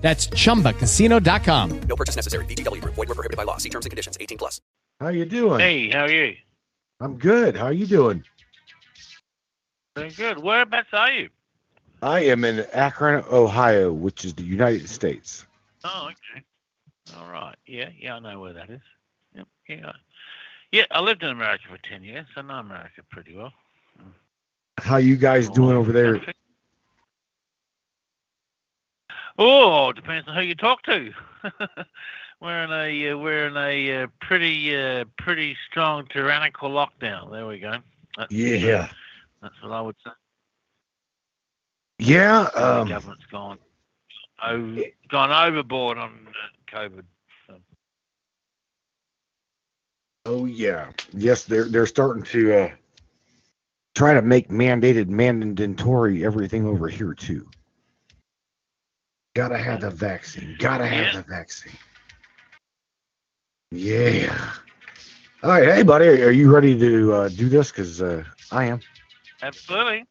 That's chumbacasino.com. No purchase necessary. VGW Group. Void were prohibited by law. See terms and conditions. 18 plus. How you doing? Hey, how are you? I'm good. How are you doing? Doing good. Whereabouts are you? I am in Akron, Ohio, which is the United States. Oh, okay. All right. Yeah, yeah, I know where that is. Yep, yeah. Yeah, I lived in America for 10 years. I know America pretty well. How you guys doing oh, over there? Oh, depends on who you talk to. we're in a uh, we're in a uh, pretty uh, pretty strong tyrannical lockdown. There we go. That's, Yeah. that's what I would say. Yeah. the Um, government's gone over, gone overboard on uh, COVID. So. oh yeah. Yes, they're they're starting to uh, try to make mandated mandatory everything over here too. Gotta have the vaccine. Gotta have Yeah. the vaccine. Yeah. All right, hey buddy, are you ready to uh, do this? Because uh, I am. Absolutely.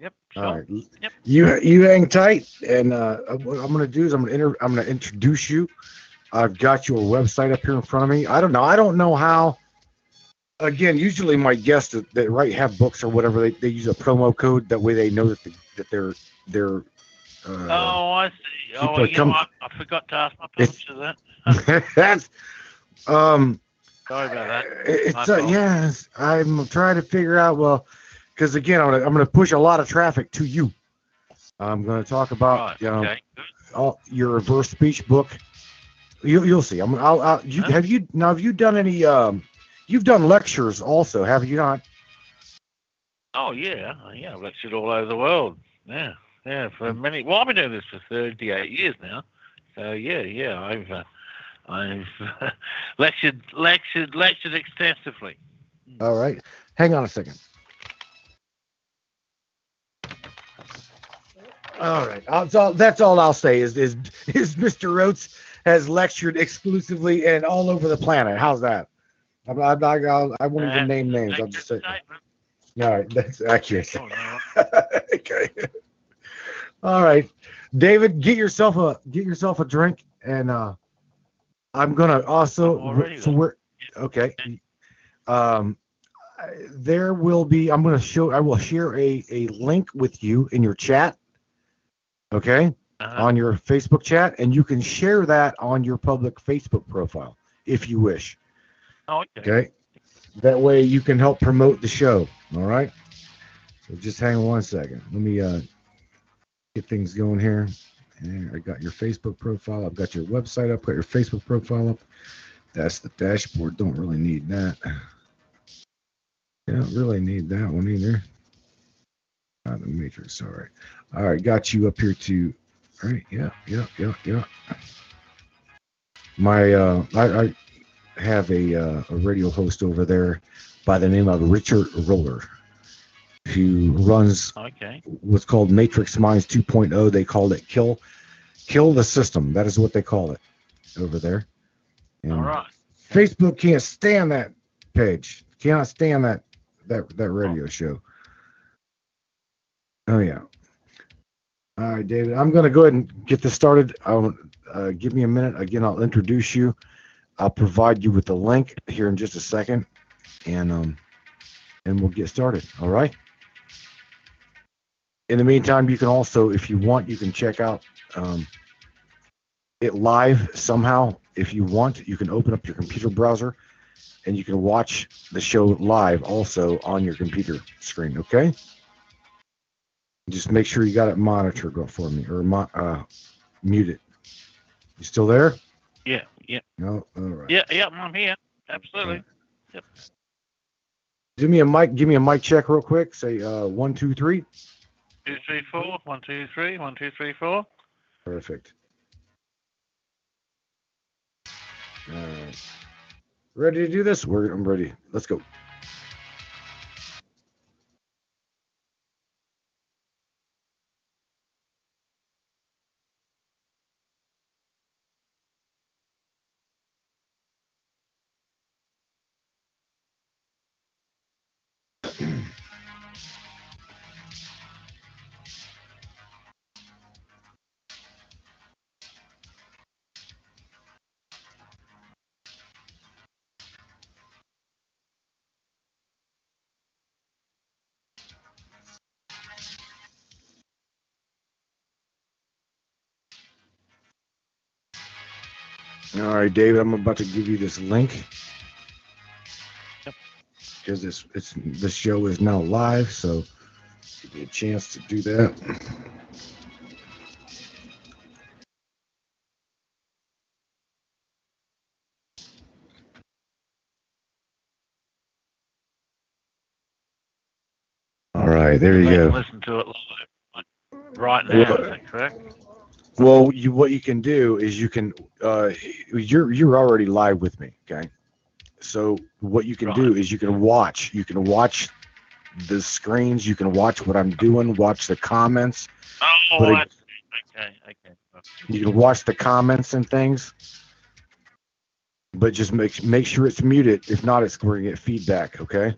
Yep. Sure. All right. Yep. You you hang tight, and uh, what I'm gonna do is I'm gonna inter- I'm gonna introduce you. I've got your website up here in front of me. I don't know. I don't know how. Again, usually my guests that, that write have books or whatever they, they use a promo code that way they know that the, that they're they're. Uh, Oh, I see. Oh, you know, I, I forgot to ask my publisher that. that's um. Sorry about that. It's uh, yes. I'm trying to figure out well, because again, I'm gonna I'm gonna push a lot of traffic to you. I'm gonna talk about Right. you Okay. Good. all your reverse speech book. You, you'll see. I'm. I'll. I'll you, Huh? Have you now? Have you done any? Um, you've done lectures also, have you not? Oh yeah, yeah. I've lectured all over the world. Yeah, yeah. For many. Well, I've been doing this for 38 years now. So yeah, yeah. I've uh, I've lectured, lectured, lectured extensively. All right. Hang on a second. All right. That's all, that's all I'll say is, is is Mr. Oates has lectured exclusively and all over the planet. How's that? I'm, I'm not, I'll, I won't even name names. I'll just say. statement. All right. That's accurate. Oh, okay. All right, David, get yourself a get yourself a drink, and uh, I'm gonna also I'm already so we're okay. Um, there will be. I'm gonna show. I will share a a link with you in your chat. Okay, Uh-huh. on your Facebook chat, and you can share that on your public Facebook profile if you wish. Oh, okay. Okay. That way you can help promote the show. All right. So just hang on one second. Let me uh get things going here. And I got your Facebook profile. I've got your website up, got your Facebook profile up. That's the dashboard. Don't really need that. You don't really need that one either. Not the matrix. All right. All right. Got you up here to all right. Yeah, yeah, yeah, yeah. My uh I, I have a, uh, a radio host over there by the name of Richard Roller, who runs Okay. what's called Matrix Minds 2.0. They called it Kill Kill the System. That is what they call it over there. And All right. Facebook can't stand that page. Cannot stand that that that radio show. Oh yeah. All right, David. I'm going to go ahead and get this started. I'll, uh, give me a minute. Again, I'll introduce you. I'll provide you with the link here in just a second, and um, and we'll get started. All right. In the meantime, you can also, if you want, you can check out um, it live somehow. If you want, you can open up your computer browser, and you can watch the show live also on your computer screen. Okay. Just make sure you got it monitored for me or mo- uh, mute it. You still there? Yeah. Yeah. No. All right. Yeah. Yeah. I'm here. Absolutely. Yep. Give me a mic. Give me a mic check real quick. Say uh, one, two, three. Two, three, four. One, two, three. One, two, three, four. Perfect. All right. Ready to do this? We're I'm ready. Let's go. David, I'm about to give you this link. Because this it's the show is now live, so give me a chance to do that. All right, there you go. Listen to it live. Right now, is that correct? Well, you what you can do is you can uh you're you're already live with me, okay? So what you can do is you can watch, you can watch the screens, you can watch what I'm doing, watch the comments, Oh, But I okay, okay. you can watch the comments and things. But just make make sure it's muted. If not, it's going to get feedback, okay?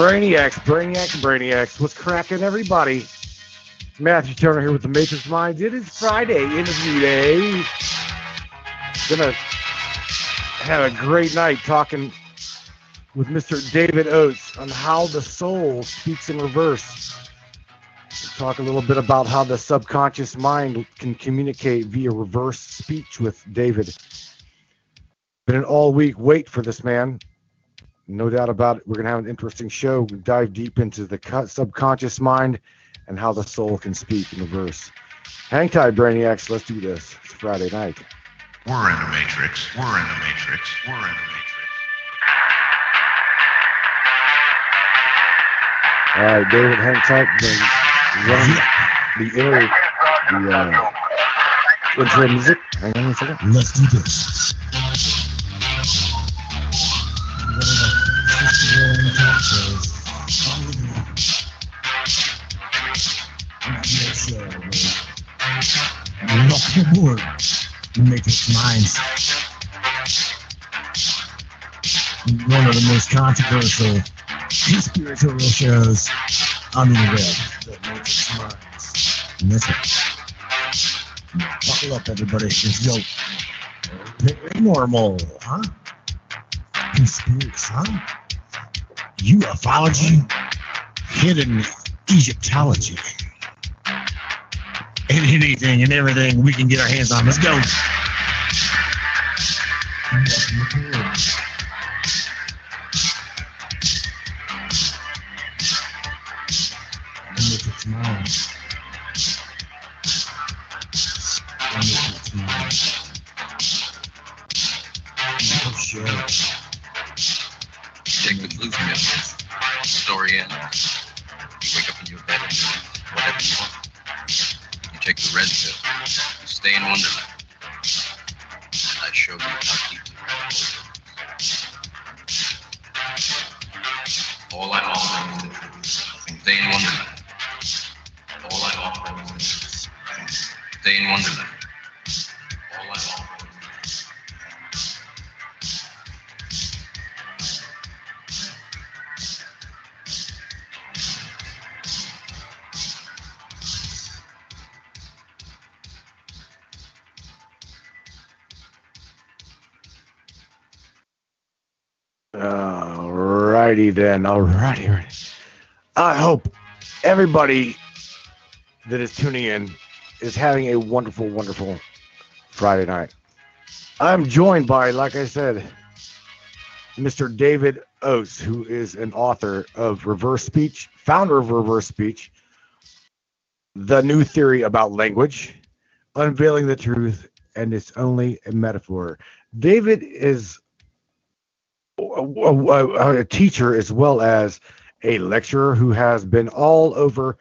Brainiacs, Brainiacs, Brainiacs. What's cracking, everybody? Matthew Turner here with the Matrix Minds. It is Friday, interview day. Gonna have a great night talking with Mr. David Oates on how the soul speaks in reverse. We'll talk a little bit about how the subconscious mind can communicate via reverse speech with David. Been an all week wait for this man. No doubt about it. We're going to have an interesting show. We dive deep into the subconscious mind and how the soul can speak in reverse. Hang tight, Brainiacs. Let's do this. It's Friday night. We're in the Matrix. We're in the Matrix. We're in the Matrix. All right, David, hang tight. Then run the inner, the uh, intro music. Hang on a second. Let's do this. Welcome aboard Matrix Minds. One of the most controversial conspiratorial shows on the web, the Matrix Minds. And that's right. Buckle up, everybody. Let's go. Paranormal, huh? Conspiracy, huh? Ufology, hidden Egyptology, and anything and everything we can get our hands on. Let's go. Then. All righty. all righty. I hope everybody that is tuning in is having a wonderful, wonderful Friday night. I'm joined by, like I said, Mr. David Oates, who is an author of Reverse Speech, founder of Reverse Speech, the new theory about language, unveiling the truth and it's only a metaphor. David is a, a- a teacher as well as a lecturer who has been all over,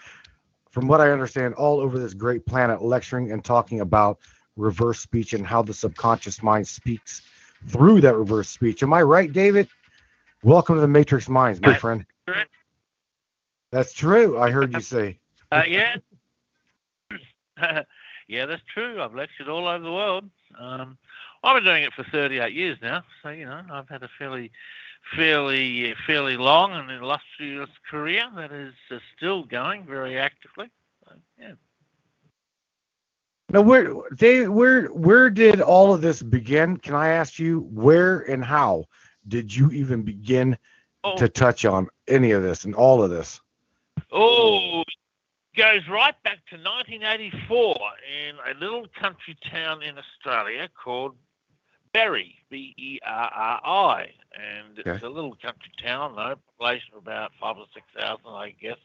from what I understand, all over this great planet lecturing and talking about reverse speech and how the subconscious mind speaks through that reverse speech. Am I right, David? Welcome to the Matrix Minds, my friend. That's true. I heard you say. Uh, yeah. yeah, that's true. I've lectured all over the world. Um, I've been doing it for 38 years now, so you know I've had a fairly, fairly, fairly long and illustrious career that is uh, still going very actively. So, yeah. Now, where, David, where, where did all of this begin? Can I ask you where and how did you even begin Oh, to touch on any of this and all of this? oh, goes right back to 1984 in a little country town in Australia called Berry, B E R R I, and it's Okay. a little country town, though, population of about five or six thousand, I guess.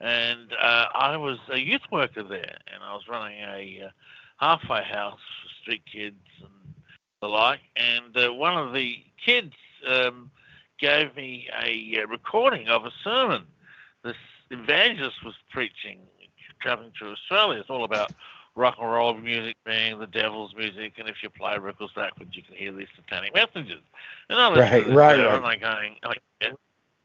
And uh, I was a youth worker there, and I was running a uh, halfway house for street kids and the like. And uh, one of the kids um, gave me a uh, recording of a sermon this evangelist was preaching, traveling through Australia. It's all about rock and roll music being the devil's music, and if you play records backwards, you can hear these satanic messages. And I Right, right, right. and I'm going, oh, yeah,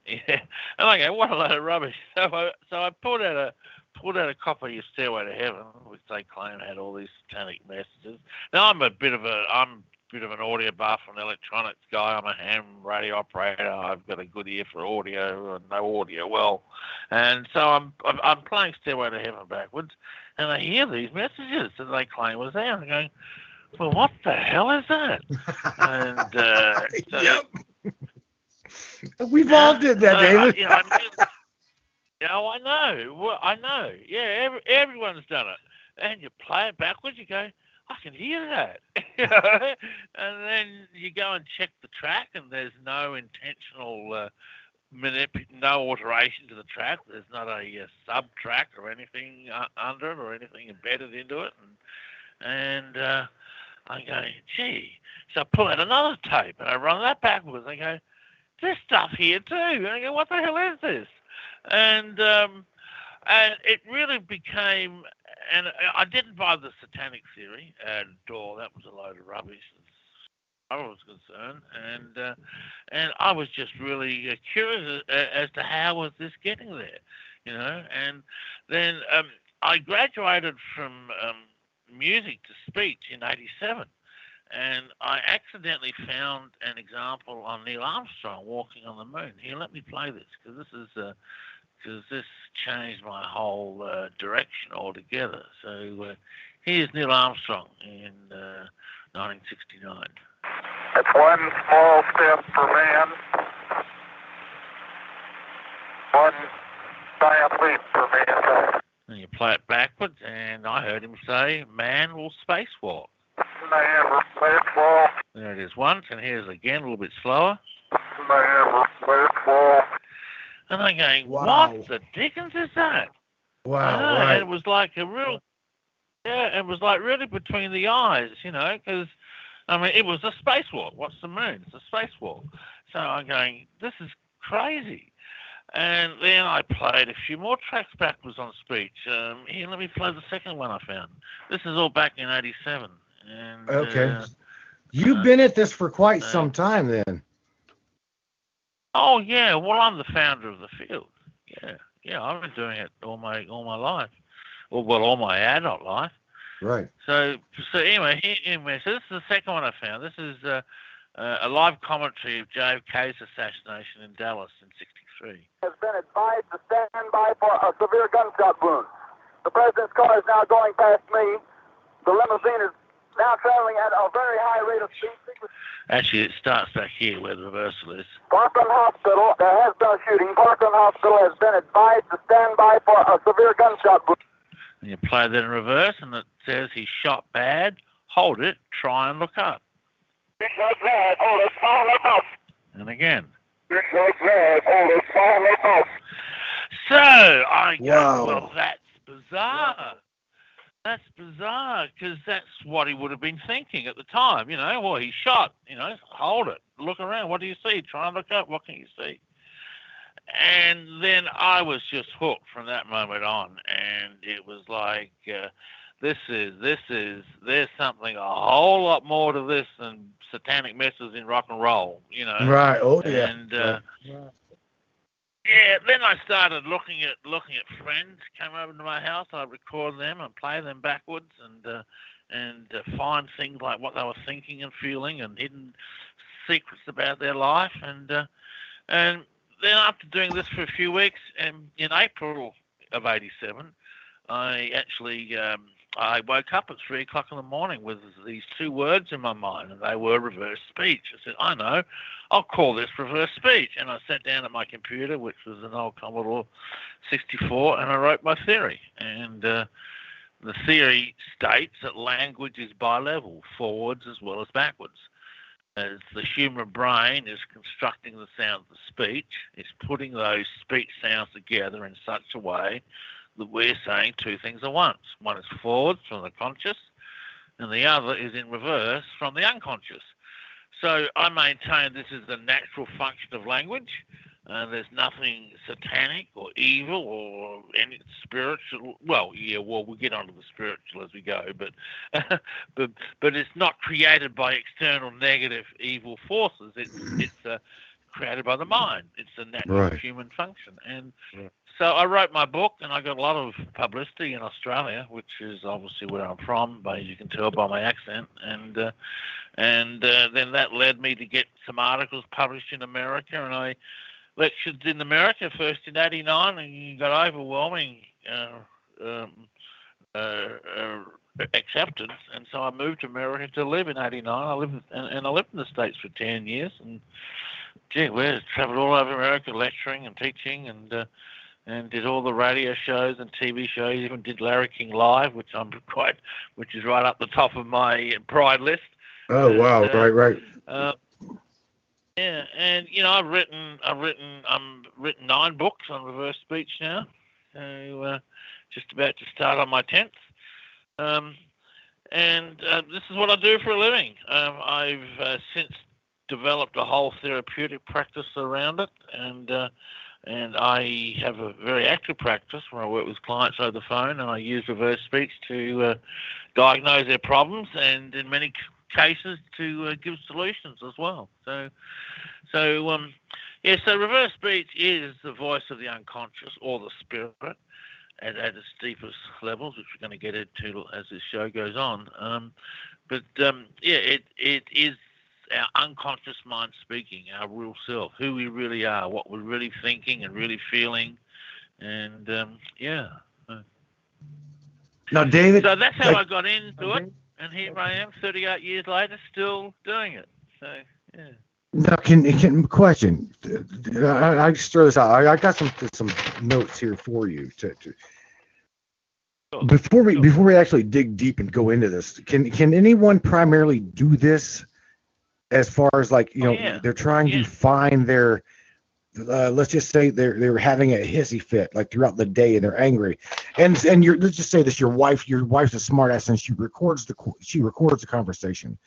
yeah. And I go, what a load of rubbish. So I, so I pulled out a pulled out a copy of Stairway to Heaven, which they claim had all these satanic messages. Now I'm a bit of a I'm a bit of an audio buff and electronics guy. I'm a ham radio operator. I've got a good ear for audio and know audio well. And so I'm I'm, I'm playing Stairway to Heaven backwards, and I hear these messages that they claim was there. I'm going, well, what the hell is that? and uh, so, We've all did that, David. you know, I mean, you know, I know. Well, I know. Yeah, every, everyone's done it. And you play it backwards. You go, I can hear that. And then you go and check the track, and there's no intentional. Uh, manip- no alteration to the track. There's not a, uh sub track or anything uh, under it or anything embedded into it. And, and uh, I go, gee. So I pull out another tape and I run that backwards. I go, there's stuff here too. And I go, what the hell is this? And um, and it really became, and I didn't buy the satanic theory at all. That was a load of rubbish. I was concerned, and uh, and I was just really uh, curious as, as to how was this getting there, you know. And then um, I graduated from um, music to speech in '87, and I accidentally found an example on Neil Armstrong walking on the moon. Here, let me play this because this is because this changed my whole uh, direction altogether. So uh, here's Neil Armstrong in uh, 1969. It's one small step for man, one giant leap for mankind. And you play it backwards, and I heard him say, "Man will spacewalk." Man will spacewalk, There it is once, and here's again a little bit slower. man will spacewalk. And I'm going, Wow. "What the dickens is that?" Wow, know, uh, right. and it was like a real, yeah, it was like really between the eyes, you know, because I mean, it was a spacewalk. What's the moon? It's a spacewalk. So I'm going, this is crazy. And then I played a few more tracks backwards on speech. Um, here, let me play the second one I found. This is all back in '87. And, Okay. uh, You've been at this for quite uh, some time then. oh yeah, well I'm the founder of the field. Yeah, yeah, I've been doing it all my all my life, or well all my adult life. Right. So, so anyway, here, anyway, so this is the second one I found. This is uh, uh, a live commentary of JFK's assassination in Dallas in '63. Has been advised to stand by for a severe gunshot wound. The president's car is now going past me. The limousine is now traveling at a very high rate of speed. Actually, it starts back here where the reversal is. Parkland Hospital, there has been a shooting. Parkland Hospital has been advised to stand by for a severe gunshot wound. And you play that in reverse, and it says he shot bad. Hold it. Try and look up. And again. He shot bad. Hold it. Fire up. So I go, Wow. well, that's bizarre. That's bizarre because that's what he would have been thinking at the time. You know, well, he shot. You know, hold it, look around. What do you see? Try and look up. What can you see? And then I was just hooked from that moment on, and it was like, uh, this is this is there's something a whole lot more to this than satanic messes in rock and roll. You know, Right. Oh yeah. and uh, yeah, then I started looking at looking at friends came over to my house. I'd record them and play them backwards and uh, and uh, find things like what they were thinking and feeling and hidden secrets about their life. And uh, and then after doing this for a few weeks, um, in April of '87, I actually um, I woke up at three o'clock in the morning with these two words in my mind, and they were reverse speech. I said, I know, I'll call this reverse speech. And I sat down at my computer, which was an old Commodore 64, and I wrote my theory. And uh, the theory states that language is bi-level, forwards as well as backwards. As the human brain is constructing the sounds of speech, it's putting those speech sounds together in such a way that we're saying two things at once. One is forwards from the conscious, and the other is in reverse from the unconscious. So I maintain this is the natural function of language. Uh, there's nothing satanic or evil or any spiritual. Well, yeah, well, we'll get onto the spiritual as we go, but but but it's not created by external negative evil forces. It's it's uh, created by the mind. It's a natural Right. human function, and Right. so I wrote my book, and I got a lot of publicity in Australia, which is obviously where I'm from, but as you can tell by my accent, and uh, and uh, then that led me to get some articles published in America, and I lectured in America first in '89, and you got overwhelming uh, um, uh, uh, acceptance, and so I moved to America to live in '89. I lived and, and I lived in the states for ten years, and gee whiz, travelled all over America lecturing and teaching, and uh, and did all the radio shows and TV shows. Even did Larry King Live, which I'm quite, which is right up the top of my pride list. Oh wow. and, Right. Right. Yeah, and you know, I've written, I've written, I'm written nine books on reverse speech now. So uh, just about to start on my tenth. Um, and uh, this is what I do for a living. Um, I've uh, since developed a whole therapeutic practice around it, and uh, and I have a very active practice where I work with clients over the phone, and I use reverse speech to uh, diagnose their problems, and in many cases to uh, give solutions as well. So, so um, yeah, so reverse speech is the voice of the unconscious or the spirit at, at its deepest levels, which we're going to get into as this show goes on. Um, but um, yeah, it it is our unconscious mind speaking, our real self, who we really are, what we're really thinking and really feeling, and um, yeah. Now, David. So that's how like- I got into it, and here I am, 38 years later, still doing it. So yeah. Now, can, can question? I, I just throw this out. I, I got some some notes here for you. To, to before we before we actually dig deep and go into this, can can anyone primarily do this? As far as like you Oh, know, yeah. they're trying Yeah. to find their. Uh, let's just say they're they're having a hissy fit like throughout the day and they're angry, and and you're let's just say this your wife your wife's a smart ass and she records the she records the conversation.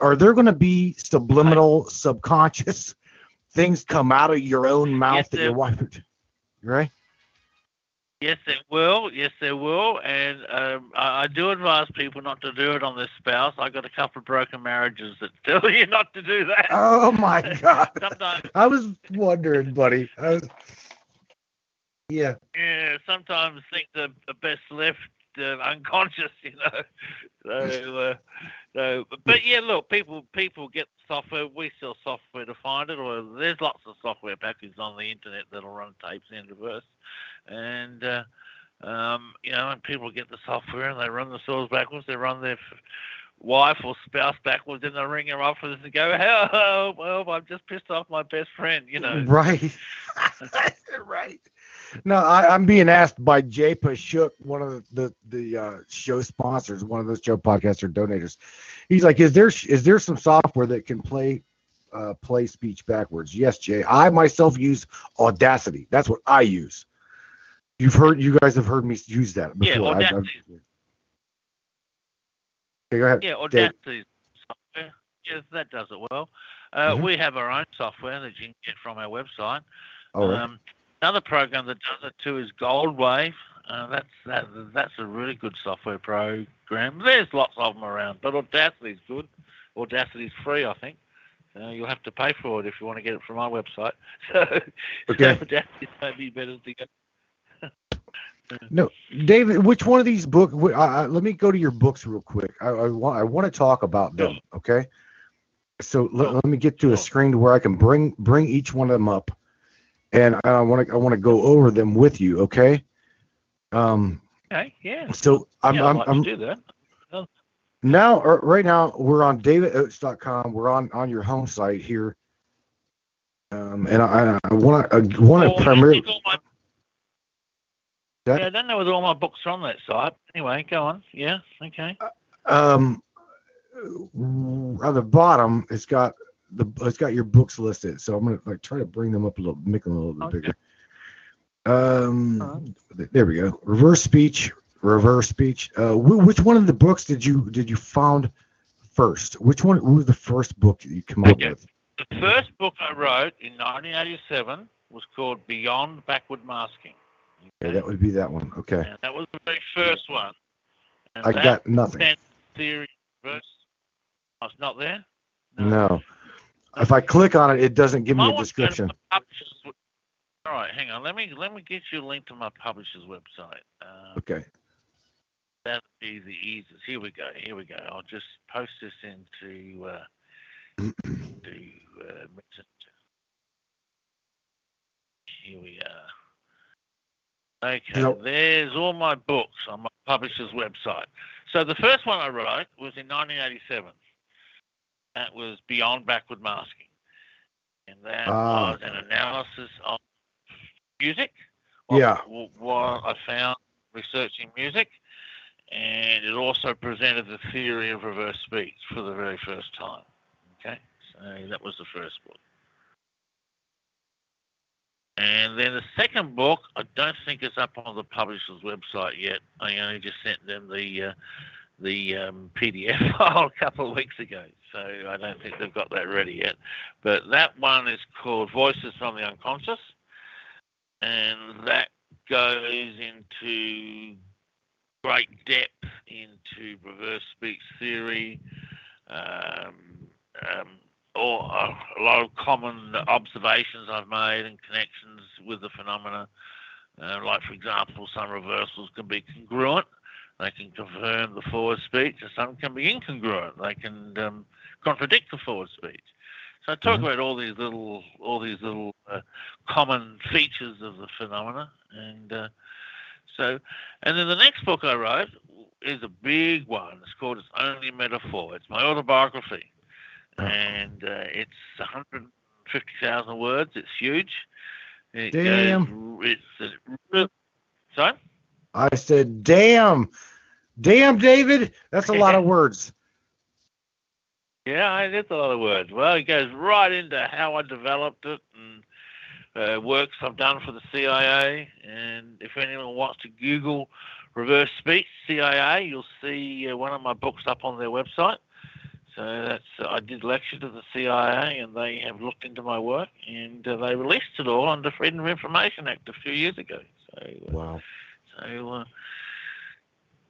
Are there going to be subliminal subconscious things come out of your own mouth Yes, that your wife right? Yes, it will. Yes, there will. And um, I, I do advise people not to do it on their spouse. I got a couple of broken marriages that tell you not to do that. Oh my god! Sometimes, I was wondering, buddy. Was, yeah. yeah, sometimes things are, are best left uh, unconscious, you know. So, uh, so, but yeah, look, people people get software. We sell software to find it, or there's lots of software packages on the internet that'll run tapes in reverse, and. Uh, um, you know, and people get the software and they run themselves backwards. They run their f- wife or spouse backwards, and they ring her office and go, "Help! Well, I've just pissed off my best friend." You know, Right. right. No, I, I'm being asked by Jay Pashuk, one of the the, the uh, show sponsors, one of those show podcaster donators. He's like, "Is there is there some software that can play uh, play speech backwards?" Yes, Jay. I myself use Audacity. That's what I use. You've heard, you guys have heard me use that before. Yeah, Audacity. Okay, go ahead. Yeah, Audacity software. Yes, that does it well. Uh, Mhm. We have our own software that you can get from our website. All right. Another program that does it too is Goldwave. Uh, that's that, that's a really good software program. There's lots of them around, but Audacity's good. Audacity's free, I think. Uh, you'll have to pay for it if you want to get it from my website. So, Okay. Audacity may be better to get. No, David, which one of these books? Uh, let me go to your books real quick. I, I want I want to talk about them. Okay. So let, let me get to a screen to where I can bring bring each one of them up, and I want to I want to go over them with you. Okay. Um. Okay, yeah. So I'm yeah, I'm, like I'm do that. now uh, right now we're on davidoates.com. We're on on your home site here. Um, and I I want to I want Oh, to primarily. my- That- yeah, I don't know whether all my books are on that site. Anyway, go on. Yeah, okay. Um, on the bottom, it's got the it's got your books listed. So I'm gonna like try to bring them up a little, make them a little bit Okay. bigger. Um, th- there we go. Reverse speech, reverse speech. Uh, wh- which one of the books did you did you found first? Which one was the first book that you come up Okay. with? The first book I wrote in 1987 was called Beyond Backward Masking. Okay, that would be that one. Okay, And that was the very first one. And I that got nothing. theory reverse. Oh, it's not there? No. If I click on it, it doesn't give me a want to go to description. my publisher's w- All right, hang on. Let me let me get you a link to my publisher's website. Uh, Okay. That'd be the easiest. Here we go. Here we go. I'll just post this into uh, to uh, Messenger. Here we are. Okay, Yep. there's all my books on my publisher's website. So the first one I wrote was in 1987. That was Beyond Backward Masking, and that Ah. was an analysis of music. Yeah. What, what I found researching music, and it also presented the theory of reverse speech for the very first time. Okay, so that was the first book. And then the second book, I don't think it's up on the publisher's website yet. I only just sent them the uh, the um, PDF file a couple of weeks ago, so I don't think they've got that ready yet. But that one is called Voices from the Unconscious, and that goes into great depth into reverse speech theory, um, um, or a, a lot of common observations I've made and connections with the phenomena. Uh, like, for example, some reversals can be congruent. They can confirm the forward speech, and some can be incongruent. They can um, contradict the forward speech. So I talk Mhm. about all these little, all these little uh, common features of the phenomena, and uh, so, and then the next book I wrote is a big one. It's called "It's Only Metaphor." It's my autobiography, and uh, it's 150,000 words. It's huge. It Damn. Goes, it's uh, sorry. I said, "Damn, damn, David, that's a lot of words." Yeah, is a lot of words. Well, it goes right into how I developed it and uh, works I've done for the CIA. And if anyone wants to Google reverse speech CIA, you'll see uh, one of my books up on their website. So that's uh, I did lecture to the CIA, and they have looked into my work, and uh, they released it all under Freedom of Information Act a few years ago. So uh, Wow. So, uh,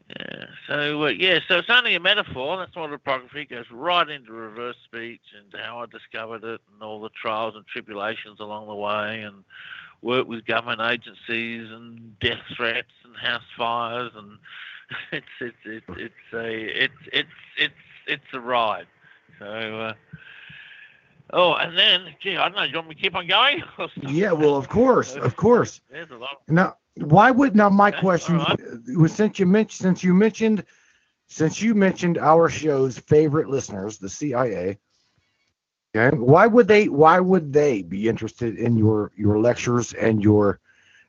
yeah, so uh, yeah, so it's only a metaphor. That's autobiography. It goes right into reverse speech and how I discovered it, and all the trials and tribulations along the way, and work with government agencies and death threats and house fires, and it's it's it's it's a it's it's it's it's a ride. So. Uh, Oh, and then, gee, I don't know. Do you want me to keep on going? Yeah, well, of course, of course. There's a lot. Now, why would now my question was since you mentioned since you mentioned since you mentioned our show's favorite listeners, the CIA. Okay, why would they why would they be interested in your your lectures and your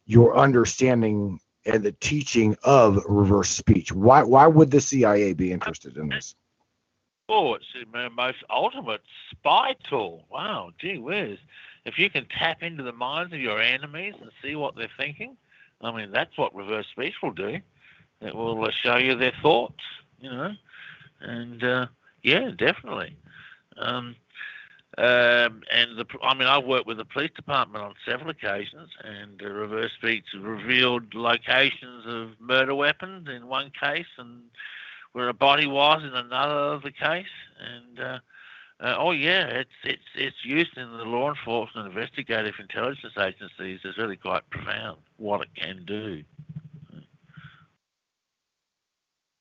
your understanding and the teaching of reverse speech? Why why would the CIA be interested in this? Oh, it's the most ultimate spy tool. Wow, gee whiz. If you can tap into the minds of your enemies and see what they're thinking, I mean, that's what reverse speech will do. It will uh, show you their thoughts, you know. and uh, yeah, definitely. Um, um, and the, I mean, I've worked with the police department on several occasions, and uh, reverse speech revealed locations of murder weapons in one case, and where a body was in another of the case. And uh, uh, oh yeah, it's it's it's used in the law enforcement investigative intelligence agencies. It's really quite profound what it can do.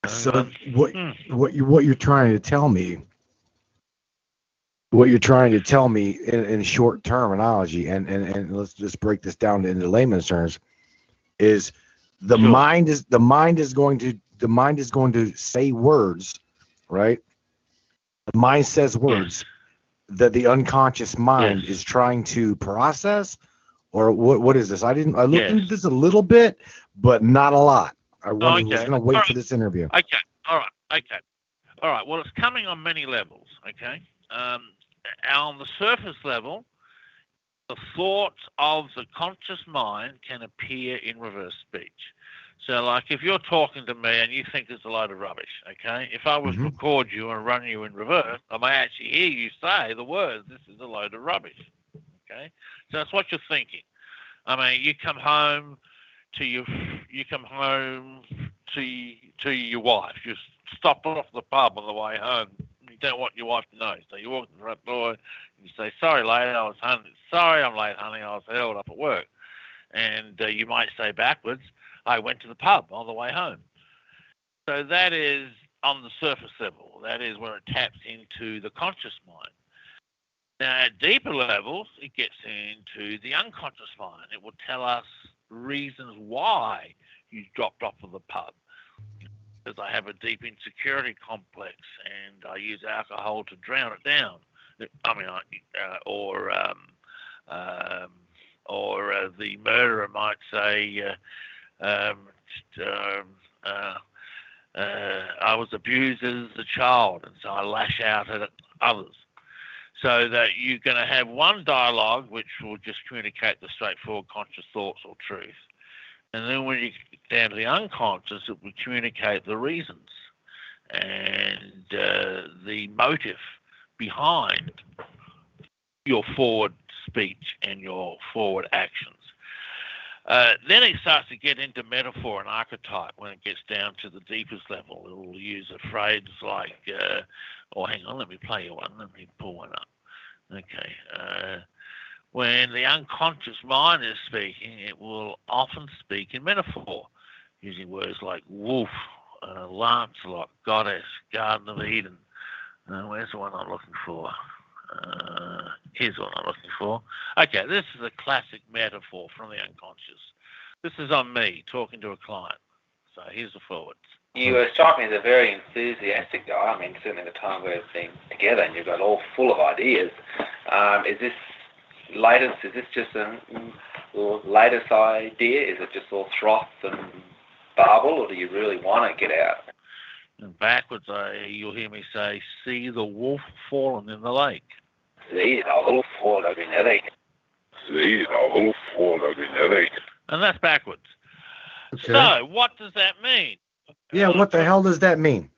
So um, what hmm. what you what you're trying to tell me what you're trying to tell me in, in short terminology and, and and let's just break this down into layman's terms is the Sure. mind is the mind is going to the mind is going to say words right mind says words that the unconscious mind Yes. is trying to process or what what is this i didn't i looked Yes. into this a little bit but not a lot i was going to wait All for right. this interview Okay. All right. Okay. All right. Well, it's coming on many levels. Okay. Um, on the surface level, the thoughts of the conscious mind can appear in reverse speech. So, like if you're talking to me and you think it's a load of rubbish, okay? If I was Mhm. record you and run you in reverse, I may actually hear you say the words, "This is a load of rubbish." Okay. So that's what you're thinking. I mean, you come home to your, you come home to to your wife. You stop off the pub on the way home. You don't want your wife to know, so you walk to the front door. And you say, "Sorry, lady, I was sorry, I'm late, honey. I was held up at work." And uh, you might say backwards, "I went to the pub on the way home." So that is on the surface level. That is where it taps into the conscious mind. Now, at deeper levels, it gets into the unconscious mind. It will tell us reasons why you dropped off of the pub. Because I have a deep insecurity complex and I use alcohol to drown it down. I mean, uh, or um, um, or uh, the murderer might say, uh, um, um, uh, uh, I was abused as a child, and so I lash out at others. So that you're going to have one dialogue which will just communicate the straightforward conscious thoughts or truth. And then when you get down to the unconscious, it will communicate the reasons and uh, the motive behind your forward speech and your forward actions. Uh, then it starts to get into metaphor and archetype when it gets down to the deepest level. It will use a phrase like, uh, oh, hang on, let me play you one. Let me pull one up. Okay. Uh, when the unconscious mind is speaking, it will often speak in metaphor, using words like wolf, uh, Lancelot, goddess, Garden of Eden. Uh, where's the one I'm looking for? Uh, here's what I'm looking for. Okay, this is a classic metaphor from the unconscious. This is on me talking to a client. So here's the forwards. You uh, strike me as a very enthusiastic guy. I mean, certainly the time we've been together and you've got all full of ideas. Um, is this latest, is this just a mm, latest idea? Is it just all froth and barble or do you really want to get out? And backwards, I, you'll hear me say, "See the wolf fallen in the lake." See, the whole fall of in headache. See, the whole fall of headache. And that's backwards. okay So, what does that mean? yeah Well, what the hell does that mean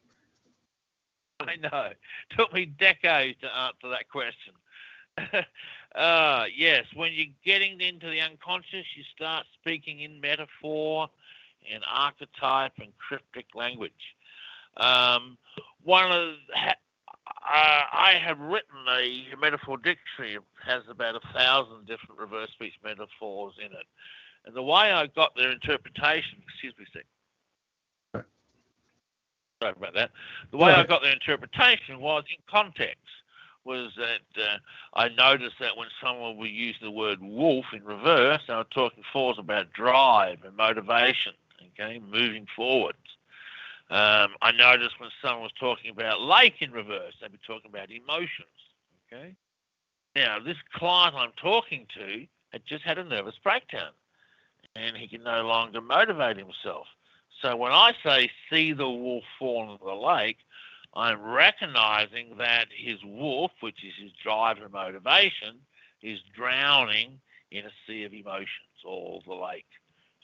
I know. It Took me decades to answer that question. uh, yes, when you're getting into the unconscious, you start speaking in metaphor, in archetype, and cryptic language. Um, one of ha- uh, I have written a metaphor dictionary. It has about a thousand different reverse speech metaphors in it, and the way I got their interpretation. Excuse me, sec. Sorry about that. The way I got their interpretation was in context. Was that uh, I noticed that when someone would use the word wolf in reverse, they were talking forwards about drive and motivation, okay, moving forwards. Um, I noticed when someone was talking about lake in reverse, they'd be talking about emotions, okay. Now, this client I'm talking to had just had a nervous breakdown, and he can no longer motivate himself. So when I say see the wolf fall into the lake, I'm recognizing that his wolf, which is his drive and motivation, is drowning in a sea of emotions or the lake.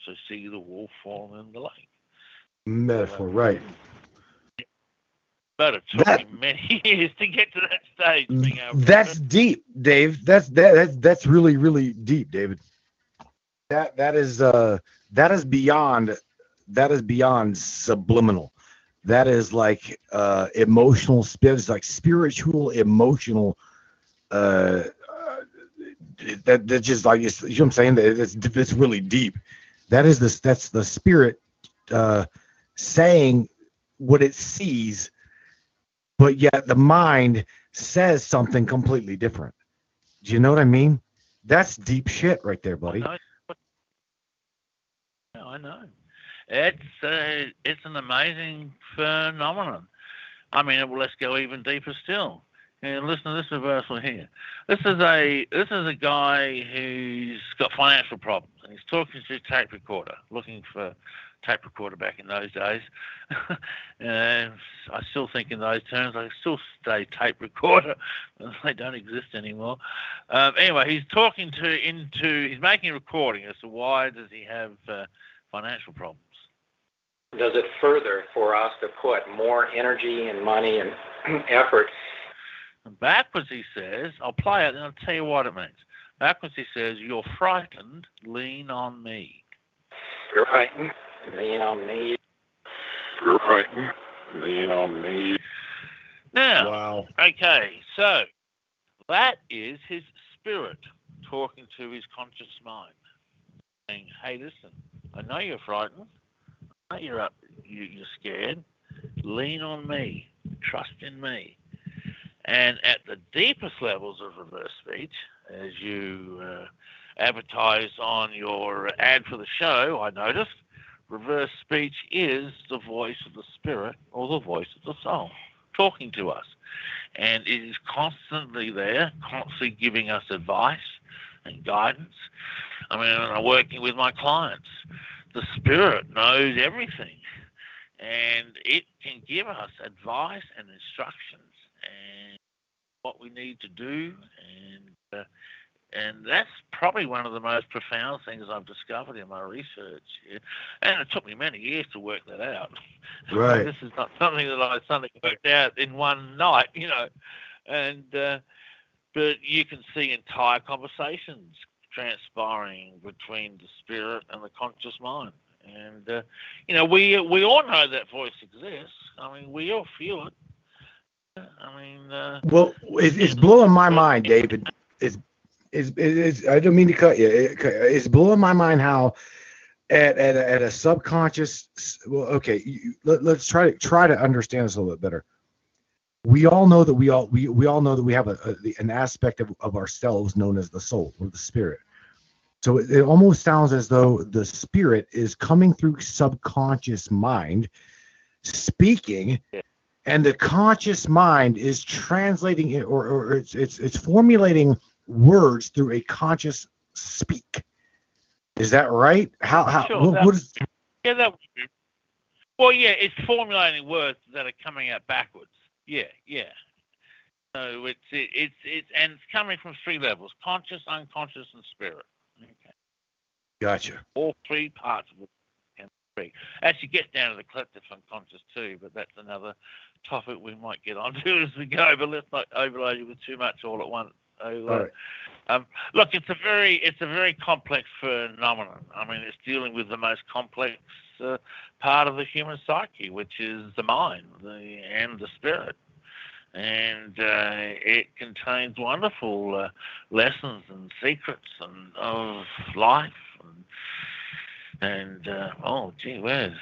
So see the wolf fall in the lake. Metaphor right But it took That- many years to get to that stage. Being able to That's deep, Dave. That's that, that's that's really really deep, David. That that is uh that is beyond that is beyond subliminal. That is like uh emotional spirits, like spiritual emotional uh uh, that that just like you know what I'm saying that it's it's really deep. That is this that's the spirit uh saying what it sees, but yet the mind says something completely different. Do you know what I mean? That's deep shit right there, buddy. I know. I know. It's uh, it's an amazing phenomenon. I mean, well, let's go even deeper still. And listen to this reversal here. This is a this is a guy who's got financial problems, and he's talking to a tape recorder, looking for tape recorder back in those days. and I still think in those terms. I still say tape recorder. they don't exist anymore. Um, anyway, he's talking to into. He's making a recording as to why does he have uh, financial problems. does it further for us to put more energy and money and effort And backwards, he says, I'll play it and I'll tell you what it means. Backwards, he says, You're frightened, lean on me. you're right lean on me You're right. Lean on me. Now, Wow. okay, so that is his spirit talking to his conscious mind, saying, Hey, listen, I know you're frightened. I know you're up, you, you're scared. Lean on me, trust in me. And at the deepest levels of reverse speech, as you uh, advertise on your ad for the show, I noticed, reverse speech is the voice of the spirit or the voice of the soul talking to us. And it is constantly there, constantly giving us advice and guidance. I mean, I'm working with my clients, the spirit knows everything and it can give us advice and instructions and what we need to do and uh, and that's probably one of the most profound things I've discovered in my research. And it took me many years to work that out. Right. this is not something that I suddenly worked out in one night, you know. And uh, but you can see entire conversations transpiring between the spirit and the conscious mind. And uh, you know, we we all know that voice exists. I mean, we all feel it. I mean, uh, Well, it, it's blowing my mind, David. It's, it's, it's, I don't mean to cut you. It, it's blowing my mind how at, at, a, at a subconscious, well, okay, you, let, let's try to try to understand this a little bit better. We all know that we all we, we all know that we have a, a an aspect of, of ourselves known as the soul or the spirit. So it, it almost sounds as though the spirit is coming through subconscious mind, speaking, and the conscious mind is translating it or, or it's, it's it's formulating words through a conscious speak. Is that right? How how Sure, what, that- what is yeah, that would be. Well, yeah, it's formulating words that are coming out backwards. Yeah, yeah. So it's it, it's it's and it's coming from three levels: conscious, unconscious, and spirit. Okay. gotcha? all three parts of it can speak. As you get down to the collective unconscious too, but that's another topic we might get onto as we go. But let's not overload you with too much all at once. So, uh, right. um, look, it's a very it's a very complex phenomenon. I mean, it's dealing with the most complex uh, part of the human psyche, which is the mind the, and the spirit. And uh, it contains wonderful uh, lessons and secrets and of life and and uh, oh gee whiz,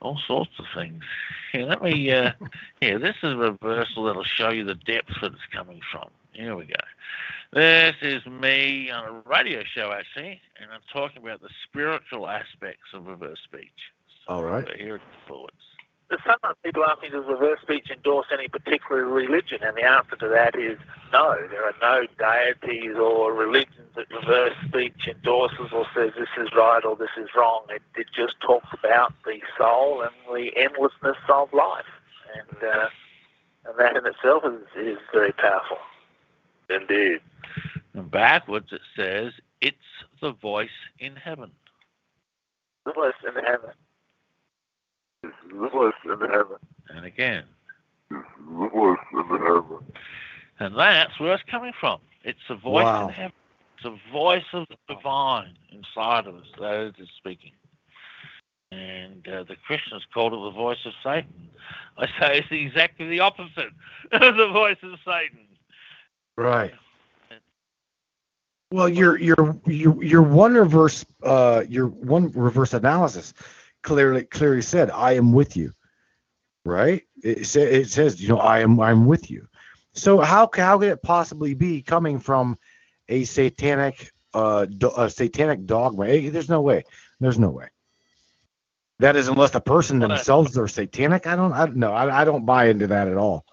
all sorts of things. Here, let me. Uh, here, this is a reversal that'll show you the depth that it's coming from. Here we go. This is me on a radio show actually, and I'm talking about the spiritual aspects of reverse speech. All right. So here it forwards. Sometimes people ask me, does reverse speech endorse any particular religion? And the answer to that is no. There are no deities or religions that reverse speech endorses or says this is right or this is wrong. It, it just talks about the soul and the endlessness of life. And, uh, and that in itself is, is very powerful. Indeed. And backwards it says, it's the voice in heaven. The voice in heaven. The voice in heaven. And again, the voice in heaven. And that's where it's coming from. It's the voice Wow. in heaven. It's the voice of the divine inside of us that is speaking. And uh, the Christians called it the voice of Satan. I say it's exactly the opposite. the voice of Satan. Right. Well, your your your your one reverse uh your one reverse analysis clearly clearly said, "I am with you." Right? It sa- it says, you know, "I am I'm with you." So how how could it possibly be coming from a satanic uh do, a satanic dogma? Eh, There's no way. There's no way. That is unless the person themselves are satanic. I don't I don't know. I, I don't buy into that at all.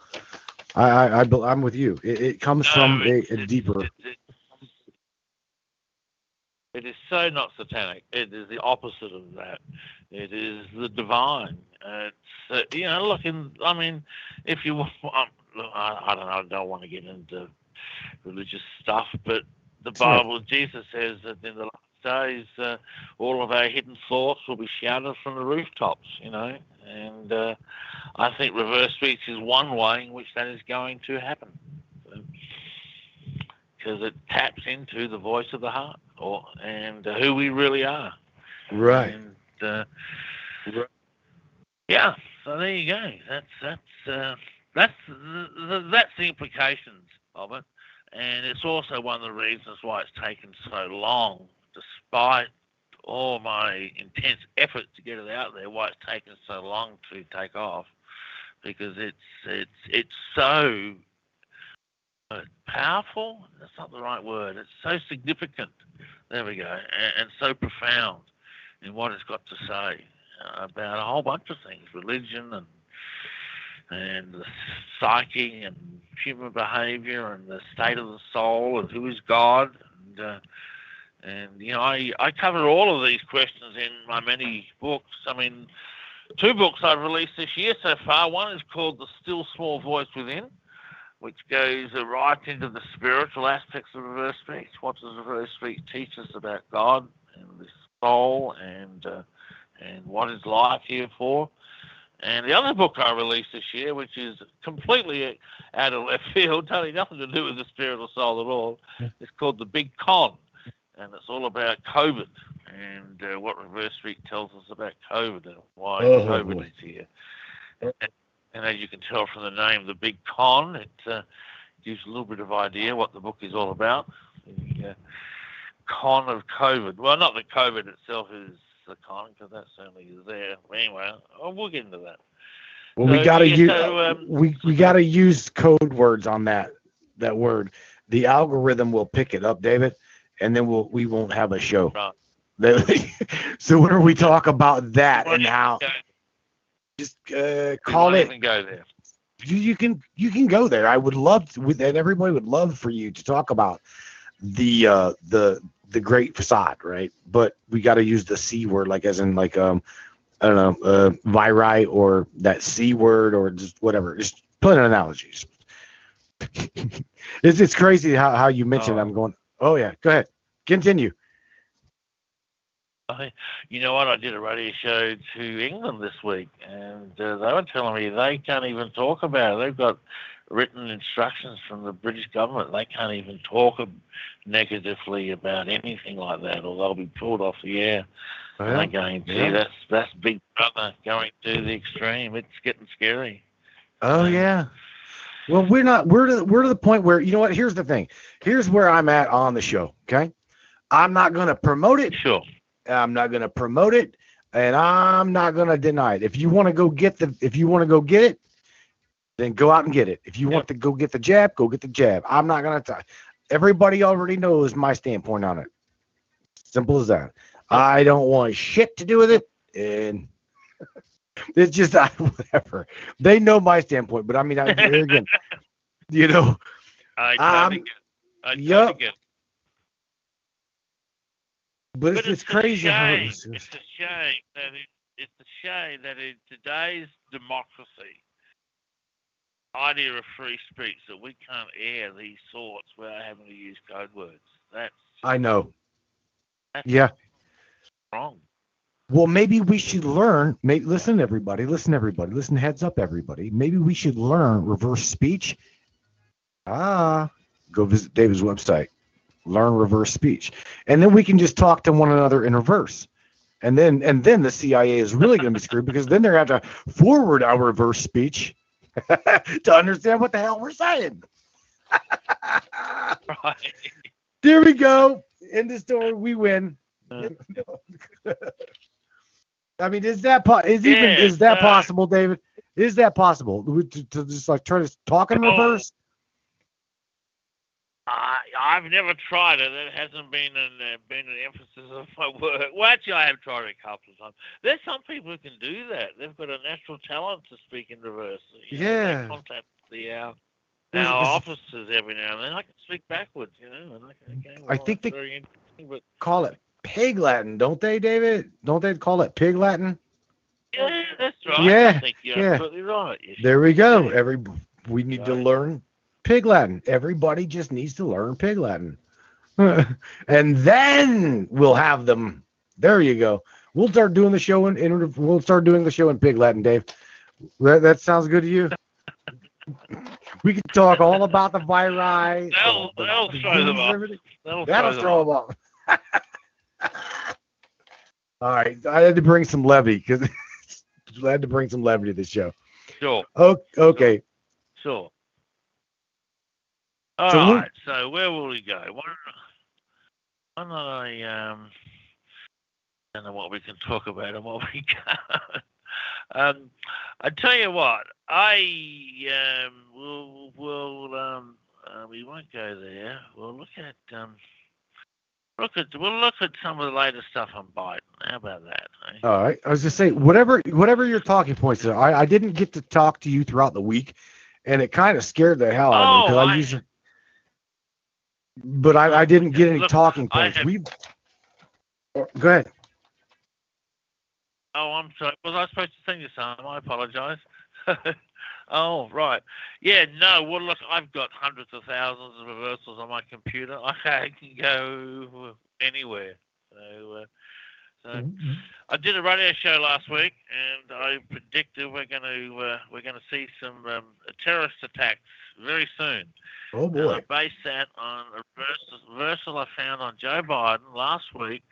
I I, I I'm with you. It, it comes from No, a, it- a it- deeper. it- is so not satanic. It is the opposite of that. It is the divine. It's uh, you know, look in. I mean, if you, um, I, I don't know. I don't want to get into religious stuff, but the. Bible, Jesus says that in the last days, uh, all of our hidden thoughts will be shouted from the rooftops. You know, and uh, I think reverse speech is one way in which that is going to happen because it taps into the voice of the heart or and uh, who we really are. Right. And uh, yeah, so there you go. That's that's uh, that's the, the, that's the implications of it, and it's also one of the reasons why it's taken so long, despite all my intense effort to get it out there. Why it's taken so long to take off, because it's it's it's so powerful. That's not the right word. It's so significant. There we go, and, and so profound in what it's got to say about a whole bunch of things, religion and and the psyche and human behavior and the state of the soul and who is God and uh, and you know I I cover all of these questions in my many books. I mean, two books I've released this year so far. One is called The Still Small Voice Within, which goes right into the spiritual aspects of reverse speech. What does reverse speech teach us about God and the soul and uh, and what is life here for? And the other book I released this year, which is completely out of left field, totally nothing to do with the spirit or soul at all, is called The Big Con. And it's all about COVID and uh, what reverse speech tells us about COVID and why Oh, COVID boy. is here. And, and as you can tell from the name, The Big Con, it uh, gives a little bit of idea what the book is all about. The uh, con of COVID. Well, not that COVID itself is the con, because that certainly is there. Anyway, oh, we'll get into that. Well, we gotta yeah, use so, um, we we gotta use code words on that that word. The algorithm will pick it up, David, and then we'll we won't have a show. So when we talk about that and how just uh, call it go there. you, you can you can go there. I would love to, with and everybody would love for you to talk about the uh the the great facade, right? But we got to use the c word, like as in like um I don't know uh viri or that c word or just whatever. Just put an analogies. it's it's crazy how how you mentioned. Oh. I'm going. Oh yeah, go ahead, continue. I, you know what? I did a radio show to England this week, and uh, they were telling me they can't even talk about it. They've got written instructions from the British government. They can't even talk negatively about anything like that, or they'll be pulled off the air. And they're going, gee, Yeah. that's that's Big Brother going to the extreme. It's getting scary. Oh yeah. Well, we're not. We're to we're to the point where you know what? Here's the thing. Here's where I'm at on the show. Okay, I'm not going to promote it. Sure. I'm not going to promote it, and I'm not going to deny it. If you want to go get the, if you want to go get it, then go out and get it. If you want to go get the jab, go get the jab. I'm not going to. Everybody already knows my standpoint on it. Simple as that. I don't want shit to do with it, and it's just I, whatever. They know my standpoint, but I mean, I, here again, you know, I Um, totally get. I totally yup. get. but, it's, it's crazy shame. it's, It's a shame that it, it's a shame that in today's democracy, idea of free speech, that we can't air these thoughts without having to use code words. That's I know. That's Yeah. wrong. Well, maybe we should learn. Maybe listen, everybody. Listen, everybody. Listen, heads up, everybody. Maybe we should learn reverse speech. Ah, go visit David's website. Learn reverse speech, and then we can just talk to one another in reverse. And then, and then the CIA is really going to be screwed because then they're going to have to forward our reverse speech to understand what the hell we're saying. Right. There we go. End the story. We win. I mean, is that po- is even Yeah, is that uh, possible, David? Is that possible to, to, to just like try to talk in Oh. reverse? I I've never tried it. It hasn't been an uh, been an emphasis of my work. Well, actually, I have tried it a couple of times. There's some people who can do that. They've got a natural talent to speak in reverse. You know, Yeah. Contact the uh, our officers every now and then. I can speak backwards, you know. And I can, okay, I think they- very interesting, but Call it pig Latin, don't they, David? Don't they call it pig Latin? yeah, that's right. Yeah, I think you're yeah. absolutely right. There we go. Every we need to learn pig Latin. Everybody just needs to learn pig Latin, and then we'll have them. There you go. We'll start doing the show in, in we'll start doing the show in pig Latin, Dave. That, that sounds good to you. we can talk all about the viri. That'll, that'll throw them off. That'll, That'll throw them off. all right, I had to bring some levity because I had to bring some levity to the show. Sure, okay. sure. All So right. So where will we go? Why don't, why don't I um? I don't know what we can talk about and what we can't. um, I tell you what, I um will will um uh, we won't go there. We'll look at um look at we'll look at some of the latest stuff on Biden. How about that? eh? All right. I was just saying, whatever whatever your talking points are, I, I didn't get to talk to you throughout the week, and it kind of scared the hell out of me Oh, because I, I- usually, but I, I didn't get any Look, talking points. We go ahead. Oh, I'm sorry. Was I supposed to sing you something? I apologise. oh, right. Yeah, no. Well, look, I've got hundreds of thousands of reversals on my computer. I can go anywhere. So, uh, so I did a radio show last week, and I predicted we're going to uh, we're going to see some um, terrorist attacks very soon. Oh And I based that on a reversal, reversal I found on Joe Biden last week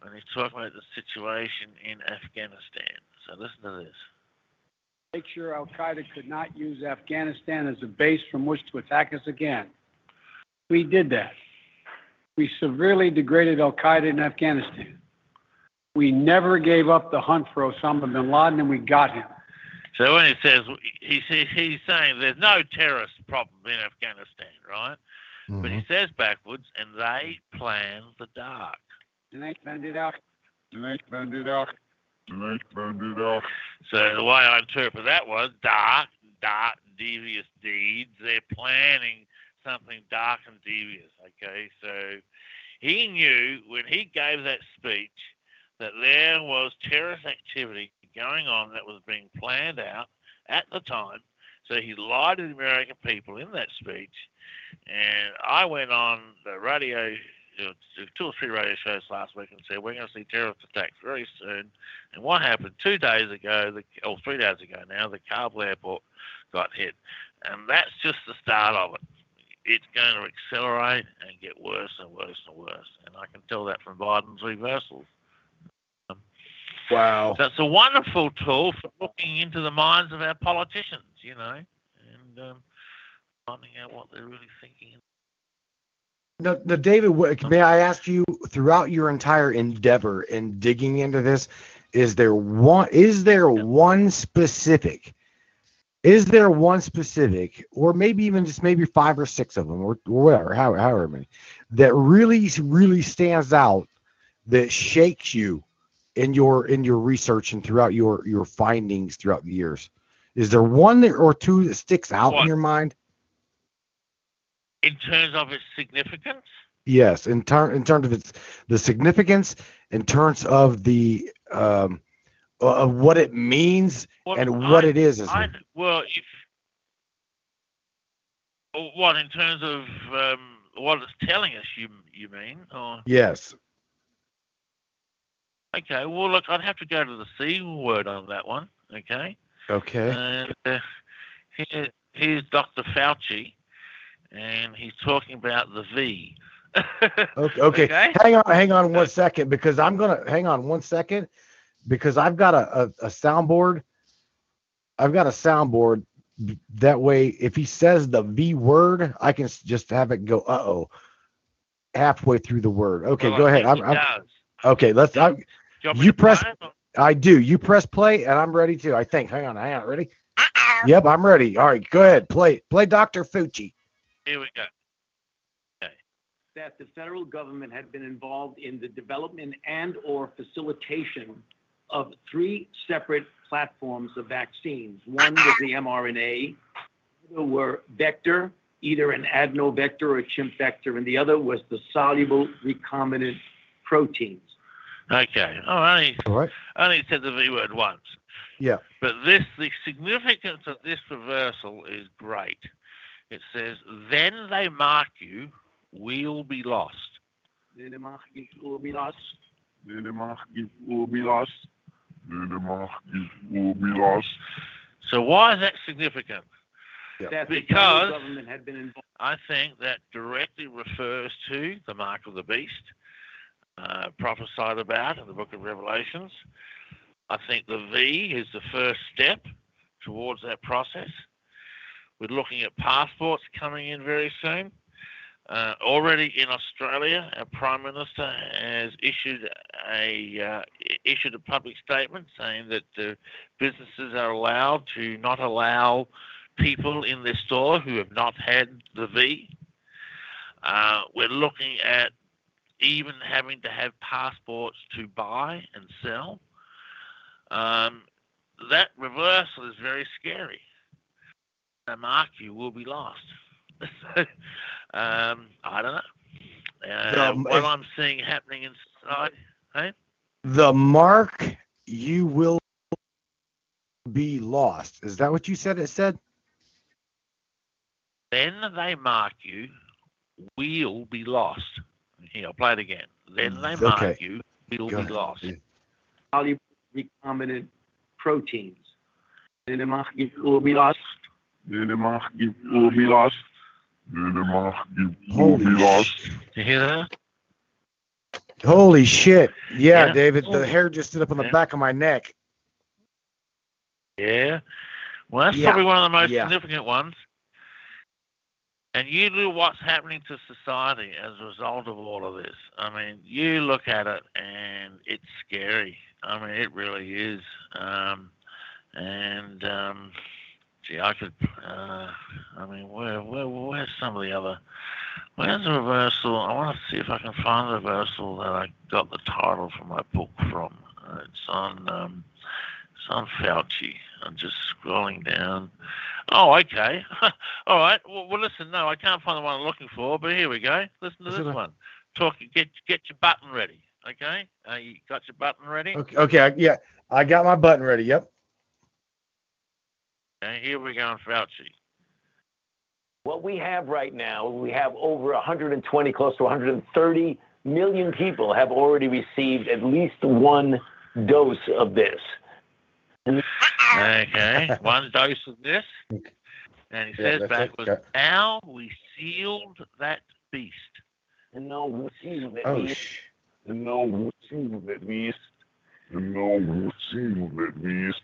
when he's talking about the situation in Afghanistan. So listen to this. make sure Al Qaeda could not use Afghanistan as a base from which to attack us again. We did that. We severely degraded Al Qaeda in Afghanistan. We never gave up the hunt for Osama bin Laden, and we got him. So when he says he, he he's saying there's no terrorist problem in Afghanistan, right? But he mm-hmm. says backwards, and they plan the dark. They found it out. They spend it out. They spend it out. So the way I interpret that was dark, dark, devious deeds. They're planning something dark and devious. Okay, so he knew when he gave that speech that there was terrorist activity going on that was being planned out at the time. So he lied to the American people in that speech. And I went on the radio, you know, two or three radio shows last week and said, we're going to see terrorist attacks very soon. And what happened two days ago, the, or three days ago now, the Kabul airport got hit. And that's just the start of it. It's going to accelerate and get worse and worse and worse. And I can tell that from Biden's reversals. Wow. So it's a wonderful tool for looking into the minds of our politicians, you know, and um, finding out what they're really thinking. Now, now, David, what- may I ask you throughout your entire endeavor in digging into this, is there one is there one specific is there one specific or maybe even just maybe five or six of them or, or whatever however, however many that really really stands out that shakes you in your in your research and throughout your your findings throughout the years is there one or two that sticks out in your mind In terms of its significance, Yes, in turn in terms of its the significance, in terms of the um uh, of what it means Well, and what I- it is. I, well, if oh, what in terms of um, what it's telling us, you you mean? Or yes, Okay, well, look, I'd have to go to the C word on that one. Okay. Okay. And uh, here, here's Dr. Fauci, and he's talking about the V. Okay, okay. Okay. Hang on, hang on one second because I'm gonna hang on one second because I've got a, a, a soundboard. I've got a soundboard. That way, if he says the V word, I can just have it go uh oh halfway through the word. Okay, Well, go ahead. I'm, I'm okay. Let's. I'm, you, want me you to press. play? I do. You press play, and I'm ready too. I think. Hang on, hang on. Ready? Uh-uh. Yep, I'm ready. All right, go ahead. Play, play, Doctor Fauci. Here we go. that the federal government had been involved in the development and or facilitation of three separate platforms of vaccines. One was the mRNA, the other were vector, either an adenovector or a chimp vector, and the other was the soluble recombinant proteins. Okay. Oh, only, All right. Only said the V word once. Yeah. But this, the significance of this reversal is great. It says, then they mark you, we'll be lost. Nee, mag ik will be lost. Nee, mag ik will be lost. Nee, mag ik will be lost. So why is that significant? That the Because government had been involved. I think that directly refers to the mark of the beast, uh, prophesied about in the book of Revelations. I think the V is the first step towards that process. We're looking at passports coming in very soon. Uh, already in Australia, our Prime Minister has issued a uh, issued a public statement saying that uh, businesses are allowed to not allow people in their store who have not had the V. Uh, we're looking at even having to have passports to buy and sell. Um, that reversal is very scary. The mark you will be lost. um, I don't know. Uh, Um, what I'm seeing happening inside, hey? The mark you will be lost. Is that what you said? It said. Then they mark you, we'll be lost. Here, I'll play it again. Then they mark Okay. you, we'll Go be lost. soluble recombinant proteins. Nee, mag ik will be lost. Nee, mag ik will be lost. Nee, mag ik will be Holy lost. You hear that? Holy shit! Yeah, Yeah. David, the oh. hair just stood up on the Yeah. back of my neck. Yeah. Well, that's Yeah. probably one of the most Yeah. significant ones. And you look what's happening to society as a result of all of this. I mean, you look at it and it's scary. I mean, it really is. Um, and um, gee, I could. Uh, I mean, where, where, where's some of the other? Where's the reversal? I want to see if I can find the reversal that I got the title for my book from. Uh, it's on. Um, it's on Fauci. I'm just scrolling down. Oh, okay. All right. Well, well, listen. No, I can't find the one I'm looking for, but here we go. Listen to That's this okay. one. Talk. Get get your button ready. Okay. Uh, you got your button ready? Okay, okay, yeah, I got my button ready. Yep. Okay. Here we go on Fauci. What we have right now, we have over 120, close to 130 million people have already received at least one dose of this. Okay. one dose of this. And he Yeah, says back it. was Okay. now we sealed that beast. And no, we sealed that Oh, beast. sh- No, we sealed that beast. No, we sealed that beast.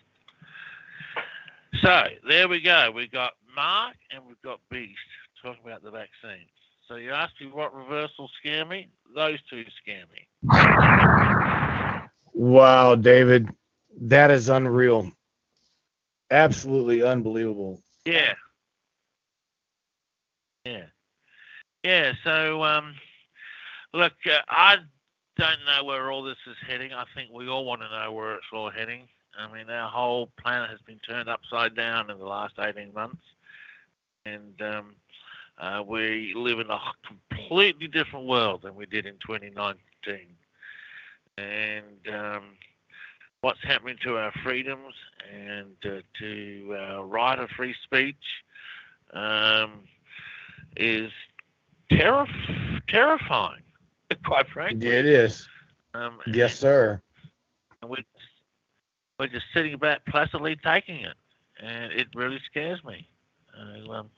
So there we go. We've got Mark and we've got Beast talking about the vaccines. So you asked me what reversals scare me? Those two scare me. Wow, David, that is unreal. Absolutely unbelievable. Yeah. Yeah. Yeah. So, um, look, uh, I don't know where all this is heading. I think we all want to know where it's all heading. I mean, our whole planet has been turned upside down in the last 18 months. And um, uh, we live in a completely different world than we did in 2019. And um, what's happening to our freedoms and uh, to our right of free speech um, is terri- terrifying, quite frankly. Yeah, it is. Um, Yes, sir. we're just sitting back placidly taking it, and it really scares me. Uh, um,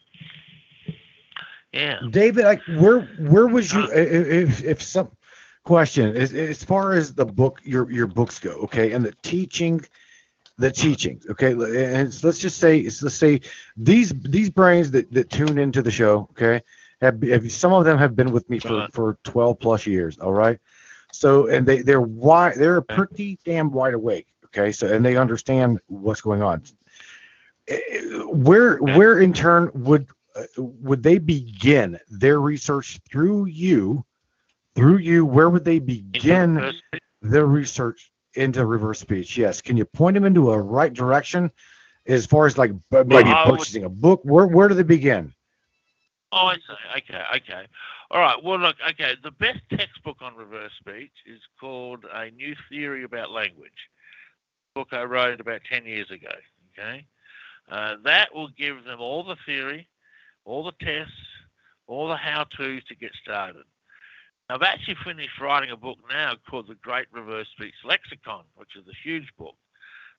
yeah. David, like where where was you if if some question as, as far as the book your your books go, okay, and the teaching the teachings, okay, and let's just say let's say these these brains that that tune into the show, okay, have, have some of them have been with me for for 12 plus years, all right. So and they they're wide they're pretty damn wide awake, okay. So and they understand what's going on. Eh, Where where in turn would uh, would they begin their research through you? Through you, where would they begin their research into reverse speech? Yes. Can you point them into a right direction as far as like maybe would- purchasing a book? Where where do they begin? Oh, I see. Okay, okay. All right. Well, look. Okay, the best textbook on reverse speech is called A New Theory About Language. Book I wrote about ten years ago. Okay, uh, that will give them all the theory, all the tests, all the how-tos to get started. I've actually finished writing a book now called The Great Reverse Speech Lexicon, which is a huge book.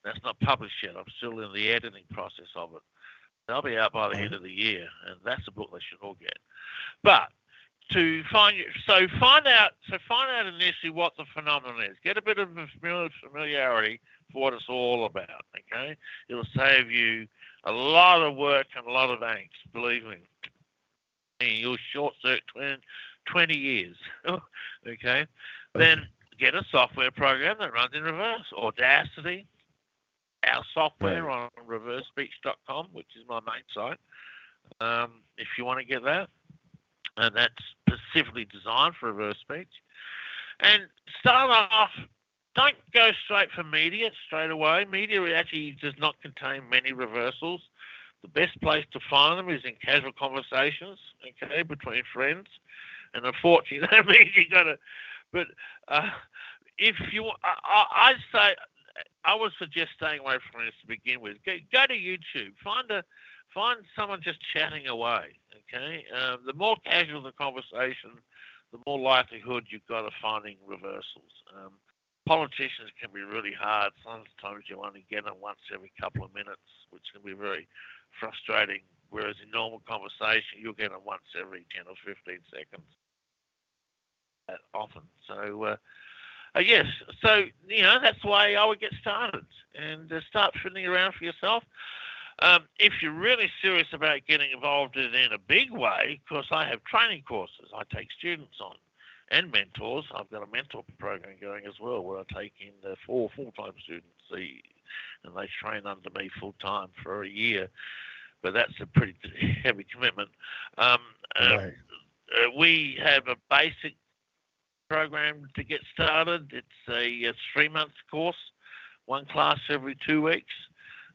That's not published yet. I'm still in the editing process of it. They'll be out by the end of the year, and that's a book they should all get. But to find so find out so find out initially what the phenomenon is. Get a bit of familiarity for what it's all about. Okay, it'll save you a lot of work and a lot of angst. Believe me, and you'll short circuit 20, 20 years. okay, then get a software program that runs in reverse. Audacity, our software on reversespeech.com, which is my main site. Um, if you want to get that, and that's specifically designed for reverse speech. And start off. Don't go straight for media straight away. Media actually does not contain many reversals. The best place to find them is in casual conversations, okay, between friends. And unfortunately, that means you got to. But uh, if you, I, I, say, I would suggest staying away from this to begin with. Go, go to YouTube. Find a, find someone just chatting away. Okay, um, the more casual the conversation, the more likelihood you've got of finding reversals. Um, politicians can be really hard. Sometimes you only get them once every couple of minutes, which can be very frustrating. Whereas in normal conversation, you'll get them once every 10 or 15 seconds. That often. So, uh, uh, yes, so, you know, that's why I would get started and uh, start fiddling around for yourself. Um, if you're really serious about getting involved in it in a big way, of course, I have training courses I take students on and mentors. I've got a mentor program going as well where I take in uh, four full-time students and they train under me full-time for a year. But that's a pretty heavy commitment. Um, uh, Right. uh, we have a basic program to get started. It's a, a three-month course, one class every two weeks.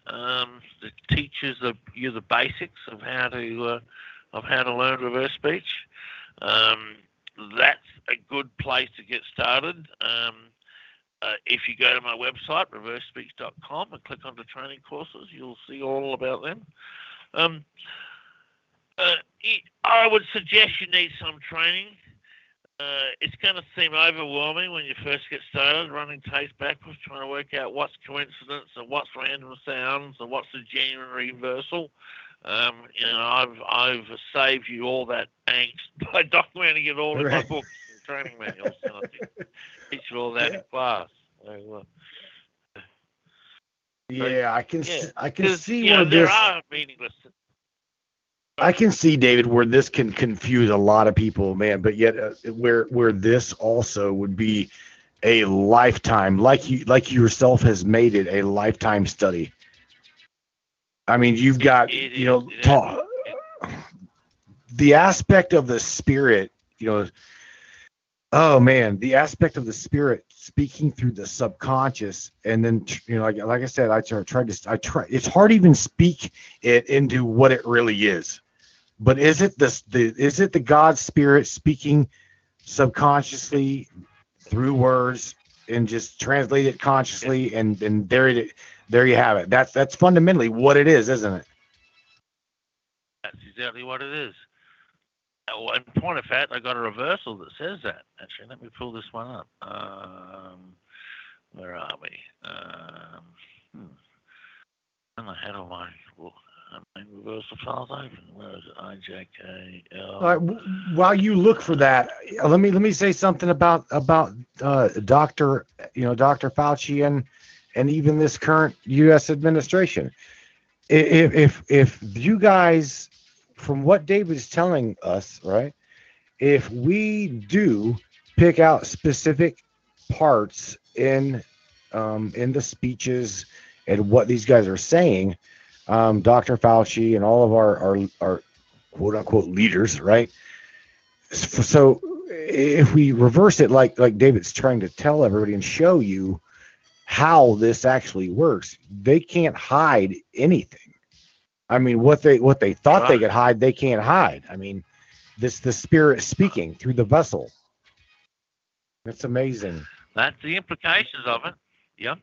Um, that teaches the, you the basics of how to uh, of how to learn reverse speech. Um, that's a good place to get started. Um, uh, if you go to my website, reversespeech.com, and click on the training courses, you'll see all about them. Um, uh, I would suggest you need some training. Uh, it's going to seem overwhelming when you first get started, running tapes backwards, trying to work out what's coincidence and what's random sounds and what's a genuine reversal. Um, you know, I've I've saved you all that angst by documenting it all in my Right. books and training manuals. And I teach- teach you all that in class. So, uh, Yeah, I can yeah, I can see you know, where there this are meaningless. I can see David where this can confuse a lot of people, man. But yet, uh, where where this also would be a lifetime, like you like you yourself has made it a lifetime study. I mean, you've got you know ta- the aspect of the spirit, you know. Oh man, the aspect of the spirit speaking through the subconscious, and then you know, like like I said, I try- tried to I try. It's hard to even speak it into what it really is. But is it this the is it the God spirit speaking subconsciously through words and just translate it consciously and and there it there you have it. That's that's fundamentally what it is, isn't it? That's exactly what it is. In point of fact, I got a reversal that says that. Actually, let me pull this one up. Um, where are we? Um, And I had all my well, I mean, reversal files open. Where is it? IJKL. All right, w- while you look for that, uh, let me let me say something about about uh, Doctor, you know, Doctor Fauci and and even this current U.S. administration. If if if you guys, from what David's telling us, right, if we do pick out specific parts in um, in the speeches and what these guys are saying, um, Dr. Fauci and all of our our, our quote unquote leaders, right? So if we reverse it, like like David's trying to tell everybody and show you how this actually works, they can't hide anything. I mean, what they what they thought they could hide, they can't hide. I mean, this the spirit speaking through the vessel. That's amazing. That's the implications of it. Yep.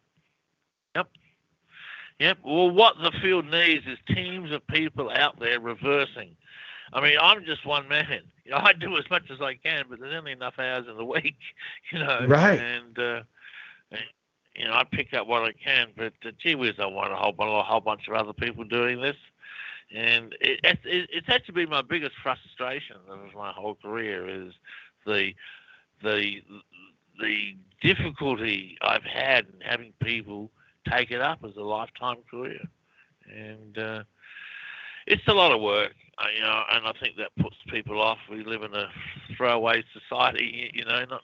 Yep. Yep. Well, what the field needs is teams of people out there reversing. I mean, I'm just one man. You know, I do as much as I can, but there's only enough hours in the week, you know. Right. And, uh, and, you know, I pick up what I can, but uh, gee whiz, I want a whole, a whole bunch of other people doing this. And it, it, it's actually been my biggest frustration of my whole career is the the the difficulty I've had in having people take it up as a lifetime career, and uh, it's a lot of work. uh, You know, and I think that puts people off. We live in a throwaway society. You know, not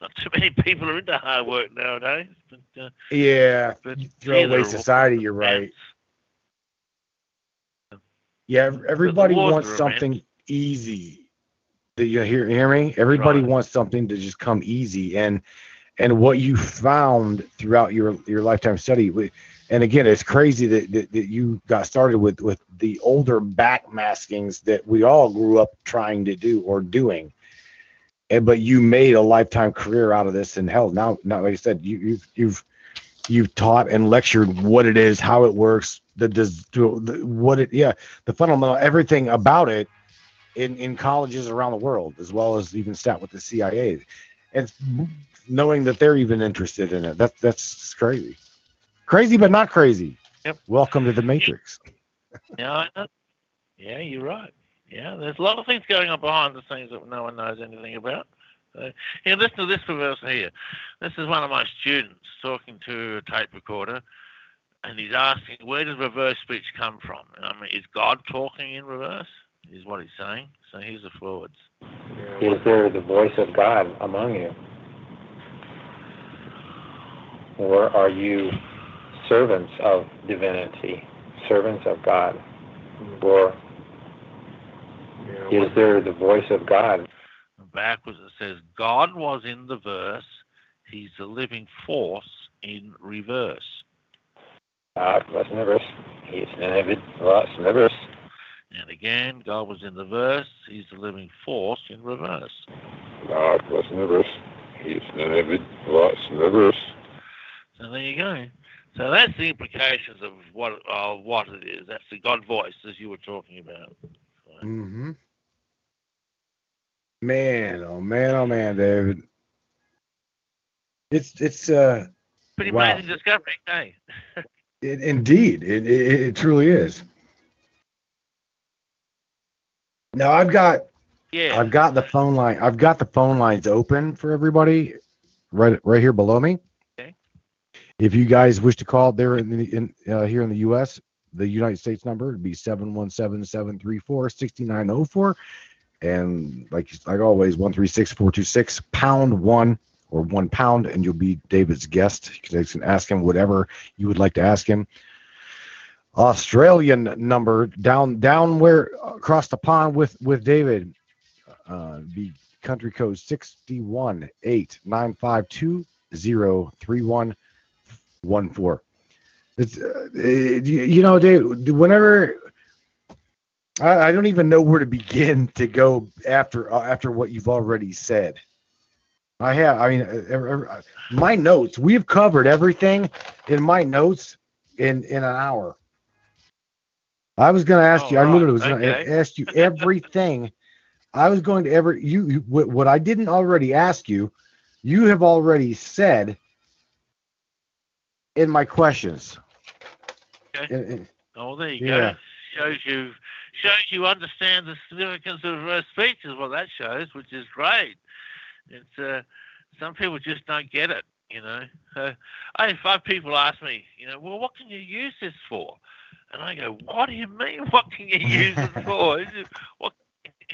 not too many people are into hard work nowadays. But, uh, Yeah, but throwaway society. You're right. Yeah, everybody wants something easy. Do you hear hear me? Everybody wants something to just come easy, and and what you found throughout your your lifetime study. And again, it's crazy that, that, that you got started with with the older backmaskings that we all grew up trying to do or doing. And but you made a lifetime career out of this, and hell, now now like I said, you you've you've you've taught and lectured what it is, how it works, the does what it yeah, the fundamental everything about it in in colleges around the world, as well as even sat with the CIA, and knowing that they're even interested in it. That's that's crazy, crazy but not crazy. Yep. Welcome to the Matrix. Yeah, yeah, you're right. Yeah, there's a lot of things going on behind the scenes that no one knows anything about. So, here, listen to this reverse here. This is one of my students talking to a tape recorder, and he's asking, where does reverse speech come from? And I mean, is God talking in reverse? Is what he's saying. So here's the forwards. Is there the voice of God among you? Or are you servants of divinity, servants of God? Or is there the voice of God? Backwards it says, God was in the verse, he's the living force in reverse. God was in the verse. He's David was in the verse. And again, God was in the verse, he's the living force in reverse. God was in the verse. He's David was in the verse. So there you go. So that's the implications of what of what it is. That's the God voice, as you were talking about. Mm-hmm. Man, oh man, oh man, David. It's it's uh Pretty Wow. amazing discovery, hey? it, indeed it, it it truly is. Now I've got Yeah. I've got the phone line. I've got the phone lines open for everybody, right right here below me. If you guys wish to call, there in, the, in uh, here in the U.S., the United States number would be 717-734-6904, and like like always, one three six four two six pound one or one pound, and you'll be David's guest. You can- ask him whatever you would like to ask him. Australian number down down where across the pond with with David uh, the country code 618-952-03114. It's, uh, it- you know, Dave, whenever I, I don't even know where to begin to go after uh, after what you've already said. I have, I mean, uh, every- every- my notes. We've covered everything in my notes in in an hour. I was going to ask Oh, you. I literally was going to ask you everything. I was going to ever you, you what, what I didn't already ask you. You have already said in my questions. Okay. In- in- Oh, there you Yeah. go. Shows you shows you understand the significance of reverse speech is what that shows, which is great. It's uh, some people just don't get it, you know. So I had five people ask me, you know, well, what can you use this for? And I go, what do you mean? What can you use it for? What,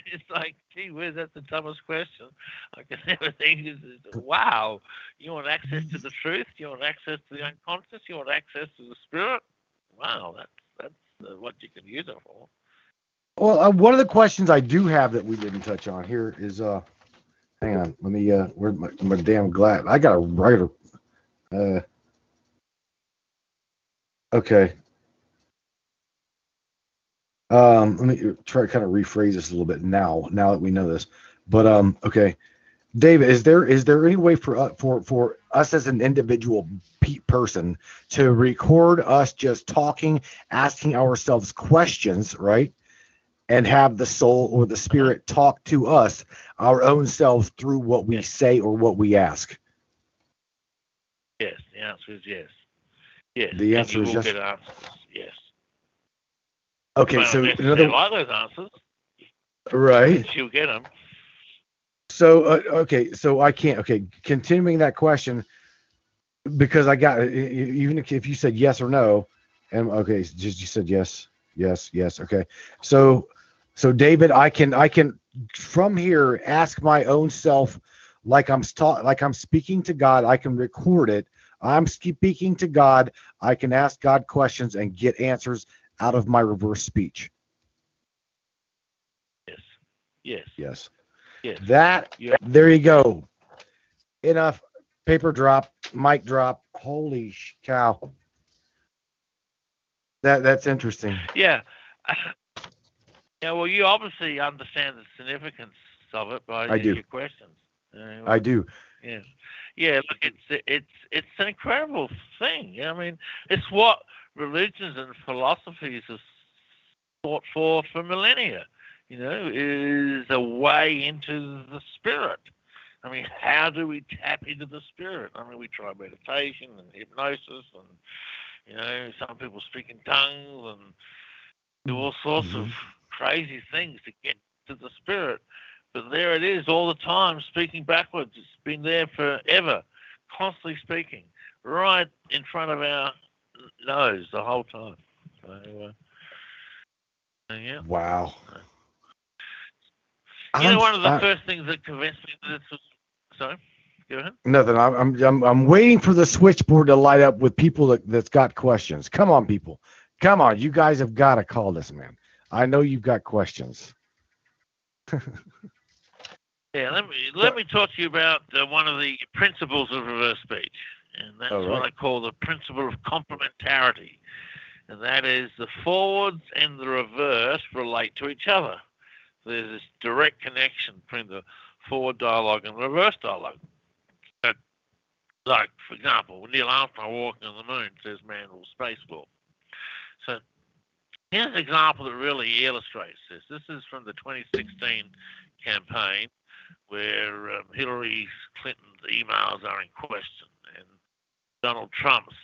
it's like, gee whiz, that's the dumbest question I can ever think. Is, wow, you want access to the truth? You want access to the unconscious? You want access to the spirit? Wow, that's that's uh, what you can use it for. Well, uh, one of the questions I do have that we didn't touch on here is uh, hang on, let me uh, where's my, my damn glass? I got a writer. Uh, okay. Um, let me try to kind of rephrase this a little bit now. Now that we know this, but um, okay, David, is there is there any way for uh, for for us as an individual person to record us just talking, asking ourselves questions, right? and have the soul or the spirit talk to us, our own selves, through what we say or what we ask. Yes, the answer is yes. Yes. The answer is yes. Get answers. Yes. Okay, so if in they other like those answers, right. you'll get them. So uh, okay, so I can't. Okay, continuing that question because I got even if you said yes or no, and okay, just you said yes, yes, yes. Okay, so so David, I can I can from here ask my own self like I'm sta- like I'm speaking to God. I can record it. I'm speaking to God. I can ask God questions and get answers out of my reverse speech. Yes. Yes. Yes. Yes. That Yeah. there you go. Enough. Paper drop, mic drop. Holy sh- cow. That that's interesting. Yeah. Yeah. Well, you obviously understand the significance of it by I do. your questions. Uh, I do. Yeah, yeah. Look, it's it's it's an incredible thing. I mean, it's what religions and philosophies have fought for for millennia. You know, is a way into the spirit. I mean, how do we tap into the spirit? I mean, we try meditation and hypnosis, and you know, some people speak in tongues and do all sorts of mm-hmm. crazy things to get to the spirit. But there it is all the time, speaking backwards. It's been there forever, constantly speaking, right in front of our nose the whole time. So, uh, yeah. Wow. You know, one of the I- first things that convinced me that this was. Sorry, go ahead. Nothing. I'm, I'm I'm I'm waiting for the switchboard to light up with people that, that's got questions. Come on, people. Come on. You guys have got to call this man. I know you've got questions. Yeah, let me let me talk to you about uh, one of the principles of reverse speech, and that's All what. I call the principle of complementarity, and that is the forwards and the reverse relate to each other. There's this direct connection between the forward dialogue and the reverse dialogue. Like, for example, when Neil Armstrong walking on the moon says man will spacewalk. So here's an example that really illustrates this. This is from the 2016 campaign where um, Hillary Clinton's emails are in question Donald Trump's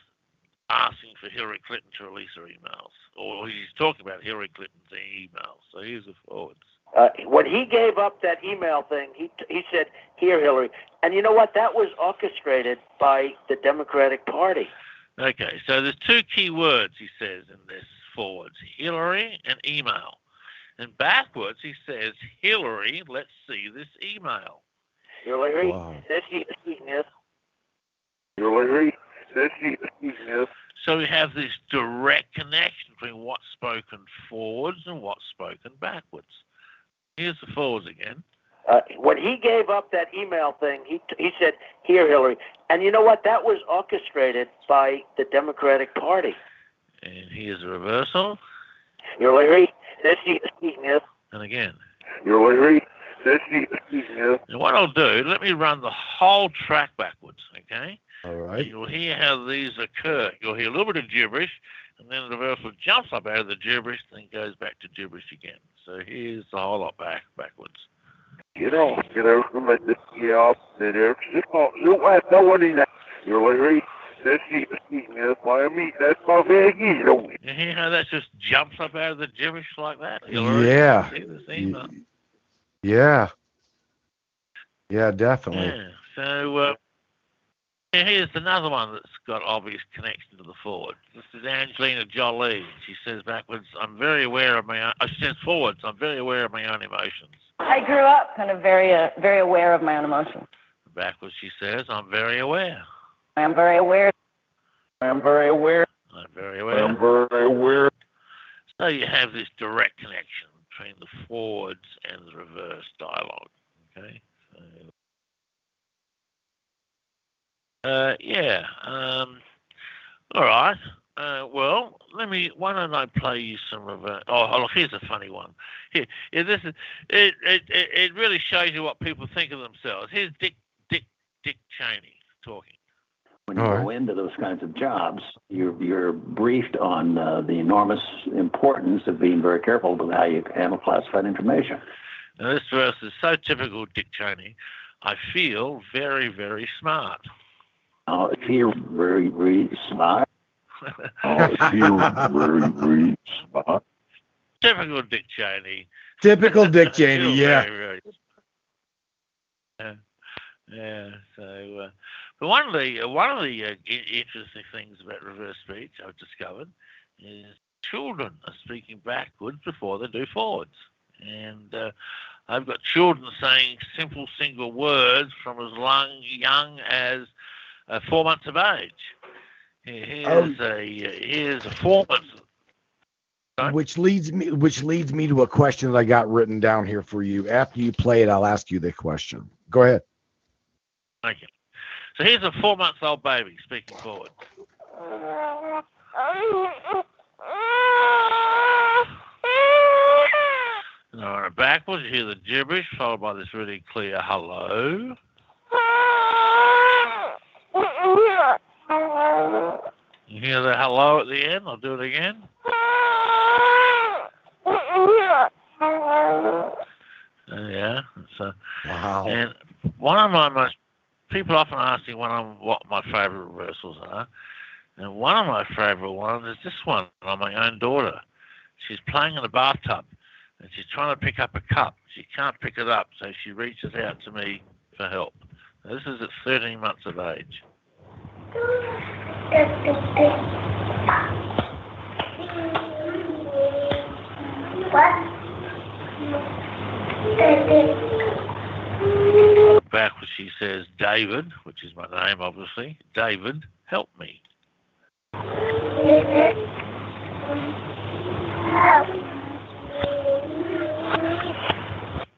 asking for Hillary Clinton to release her emails, or he's talking about Hillary Clinton's emails. So here's the forwards. Uh, when he gave up that email thing, he he said, "Here, Hillary," and you know what? That was orchestrated by the Democratic Party. Okay, so there's two key words he says in this forwards: Hillary and email. And backwards he says, Hillary, let's see this email. Hillary, Wow. this is yes. Hillary, this is So we have this direct connection between what's spoken forwards and what's spoken backwards. Here's the forwards again. Uh, when he gave up that email thing, he he said, "Here, Hillary," and you know what? That was orchestrated by the Democratic Party. And here's the reversal. Hillary, this is yes. And again. Hillary, this is And what I'll do, let me run the whole track backwards, okay? All right. You'll hear how these occur. You'll hear a little bit of gibberish, and then the reversal jumps up out of the gibberish, then goes back to gibberish again. So here's the whole lot back backwards. Get off, get over from this, get off, sit there, sit off, you have no one in that. Hillary, this That's sheep eating. That's why I'm. That's my veggies. Oh, You hear how that just jumps up out of the gibberish like that? Hillary? Yeah. See this email? Yeah. Yeah, definitely. Yeah. So uh, yeah, here's another one that's got obvious connection to the forward. This is Angelina Jolie. She says backwards, "I'm very aware of my own." Uh, she says forwards, "I'm very aware of my own emotions." I grew up kind of very, uh, very aware of my own emotions. Backwards, she says, "I'm very aware." I am very aware. I'm very aware. I'm very aware. I'm very aware. So you have this direct connection between the forwards and the reverse dialogue. Okay. So, uh, yeah. Um, all right. Uh, well, let me. Why don't I play you some of? Oh, oh, look, here's a funny one. Here, yeah, this is. It, it it it really shows you what people think of themselves. Here's Dick Dick Dick Cheney talking. When you go into those kinds of jobs, you're you're briefed on uh, the enormous importance of being very careful with how you handle classified information. Now, this verse is so typical Dick Cheney. I feel very, very smart. Uh, if you're very, very smart, I feel very, very smart. Typical Dick Cheney. Typical Dick Cheney, yeah. very, very- yeah. Yeah. So, uh, but one of the uh, one of the uh, i- interesting things about reverse speech I've discovered is children are speaking backwards before they do forwards, and uh, I've got children saying simple single words from as long, young as uh, four months of age. Here- Here's a uh, here's a four months. Which leads me which leads me to a question that I got written down here for you. After you play it, I'll ask you the question. Go ahead. Thank you. So here's a four months old baby speaking forward. It backwards, you hear the gibberish followed by this really clear hello. Hear the hello at the end? I'll do it again. Yeah. So, wow. And one of my most people often ask me what I'm, what my favourite reversals are, and one of my favourite ones is this one on my own daughter. She's playing in a bathtub, and she's trying to pick up a cup. She can't pick it up, so she reaches out to me for help. Now, this is at 13 months of age. Backwards, she says, David, which is my name, obviously. David, help me.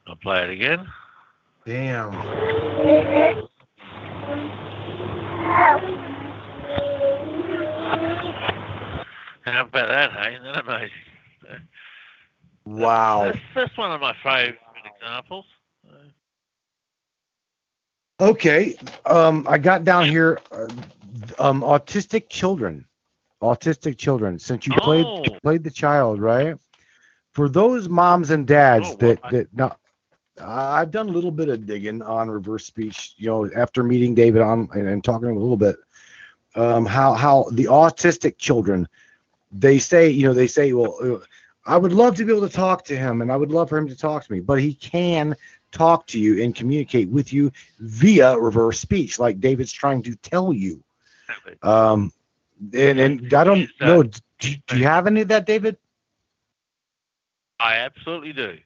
I'll play it again. Damn. How about that, hey? Isn't that amazing? Wow. That's, that's one of my favourite examples. Okay. Um, I got down here uh, um autistic children. Autistic children. Since you played Oh. played the child, right? For those moms and dads Oh, that well, that now I've done a little bit of digging on reverse speech, you know, after meeting David on and, and talking a little bit. Um, how how the autistic children, they say, you know, they say, well, uh, I would love to be able to talk to him, and I would love for him to talk to me, but he can talk to you and communicate with you via reverse speech, like David's trying to tell you. Um, and and I don't uh, know. Do, do you have any of that, David? I absolutely do.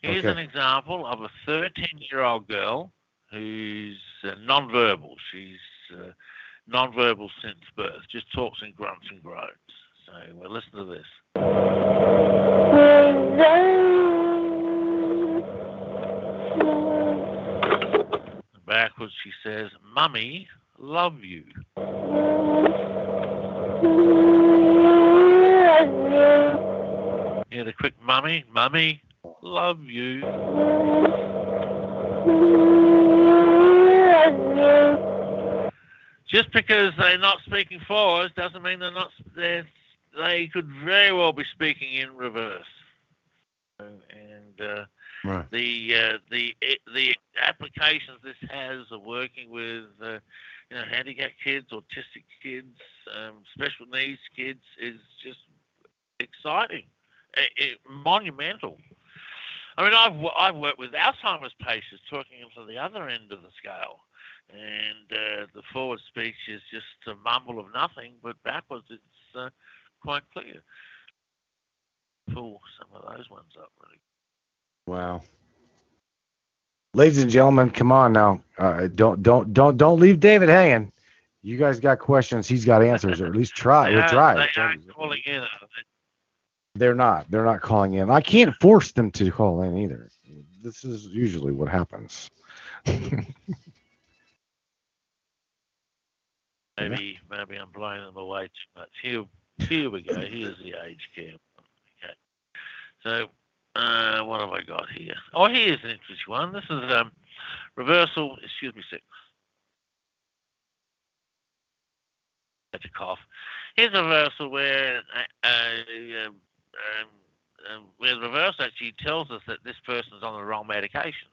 Here's Okay. an example of a 13 year old girl who's uh, nonverbal. She's uh, nonverbal since birth, just talks in grunts and groans. So well, listen to this. Backwards, she says, Mummy, love you. Hear the quick mummy, mummy, love you. Just because they're not speaking forwards doesn't mean they're not. They're, they could very well be speaking in reverse. And uh, Right. the uh, the the applications this has of working with uh, you know, handicapped kids, autistic kids, um, special needs kids is just exciting, it, it, monumental. I mean, I've I've worked with Alzheimer's patients talking to the other end of the scale, and uh, the forward speech is just a mumble of nothing, but backwards it's uh, quite clear. Pull some of those ones up really. Wow. Ladies and gentlemen, come on now. Uh, don't don't don't don't leave David hanging. You guys got questions. He's got answers, or at least try. They We'll are- try. They are calling in. They're not. They're not calling in. I can't force them to call in either. This is usually what happens. Maybe maybe I'm blowing them away too much. Here here we go. Here's the age camp. Okay. So uh, what have I got here? Oh, here's an interesting one. This is um, reversal. Excuse me, six. That's a cough. Here's a reversal where uh, uh, um, um, where the reverse actually tells us that this person's on the wrong medication.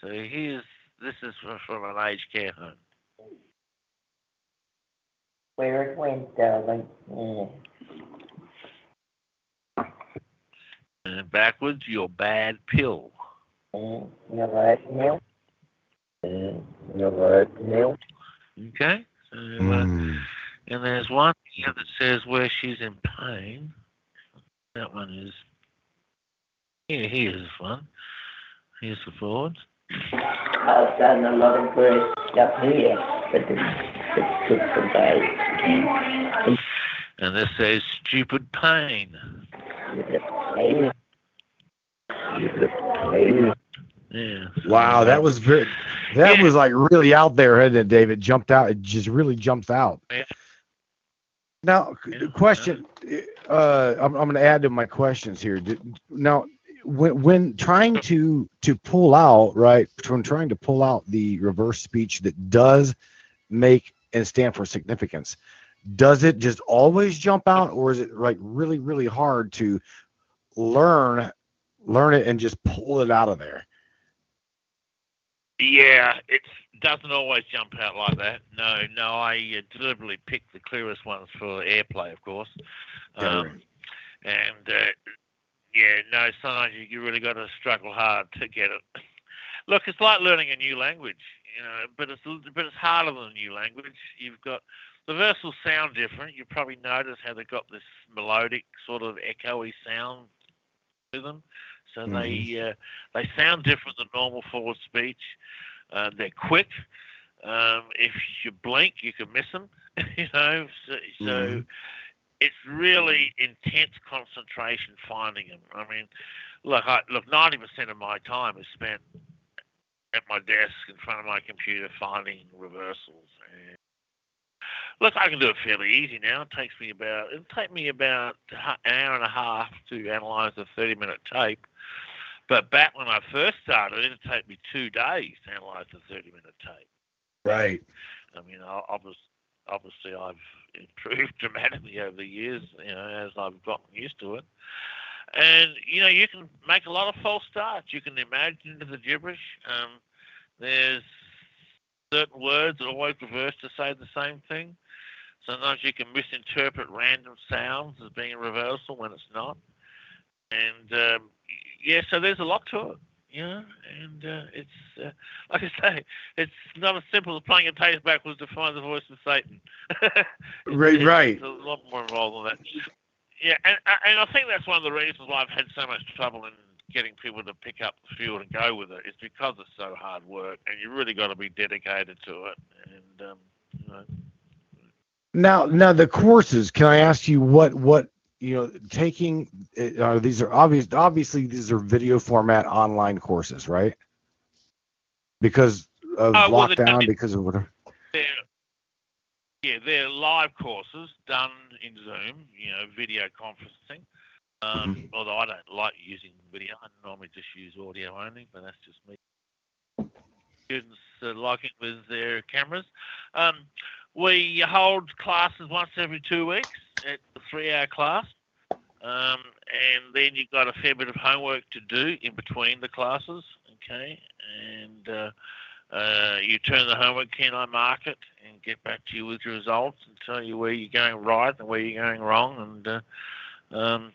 So here's this is from, from an aged care home. Where it went, darling. Yeah. And backwards, your bad pill. Mm, You're right, Neil. Mm, You're right, Neil. Okay. So, uh, and there's one here that says where she's in pain. That one is. Here, here's one. Here's the forward. I've done a lot of great stuff here, but it's, it's good for guys. And this says stupid pain. Hey. Yeah. Wow, that was very. That was like really out there, hadn't it, David? Jumped out. It just really jumps out. Yeah. Now, c- question. Uh, I'm, I'm going to add to my questions here. Did- Now, when, when trying to to pull out, right? When trying to pull out the reverse speech that does make and stand for significance, does it just always jump out, or is it like really, really hard to learn learn it and just pull it out of there? Yeah, it doesn't always jump out like that. No, no, I uh, deliberately picked the clearest ones for airplay, of course. Um, and uh, yeah, no, sometimes you, you really got to struggle hard to get it. Look, it's like learning a new language, you know, but it's but it's harder than a new language. You've got the versals sound different. You probably notice how they've got this melodic sort of echoey sound to them. So they uh, they sound different than normal forward speech. Uh, they're quick. Um, if you blink, you can miss them. you know, so, so Mhm. it's really intense concentration finding them. I mean, look, I, look, ninety percent of my time is spent at my desk in front of my computer finding reversals. And look, I can do it fairly easy now. It takes me about it'll take me about an hour and a half to analyze a thirty-minute tape. But back when I first started, it'd take me two days to analyze a thirty-minute tape. Right. I mean, obviously, obviously, I've improved dramatically over the years, you know, as I've gotten used to it. And you know, you can make a lot of false starts. You can imagine the gibberish. Um, there's certain words that always reverse to say the same thing. Sometimes you can misinterpret random sounds as being a reversal when it's not. And um, yeah, so there's a lot to it, you know. And uh, it's uh, like I say, it's not as simple as playing a tape backwards to find the voice of Satan. Right, It's- right. It's a lot more involved than that. Yeah, and and I think that's one of the reasons why I've had so much trouble in getting people to pick up the field and go with it. Is because it's so hard work, and you really got to be dedicated to it. And um, you know, Now, now the courses. Can I ask you what what you know taking? Uh, these are obvious. Obviously, these are video format online courses, right? Because of well, the- lockdown, because of whatever. they're yeah, they're live courses done in Zoom, you know, video conferencing. Um, Although I don't like using video, I normally just use audio only, but that's just me. Students uh, like it with their cameras. Um, we hold classes once every two weeks. It's a three-hour class, um, and then you've got a fair bit of homework to do in between the classes. Okay, and uh, Uh, you turn the homework in, I mark it and get back to you with your results and tell you where you're going right and where you're going wrong. And uh, um,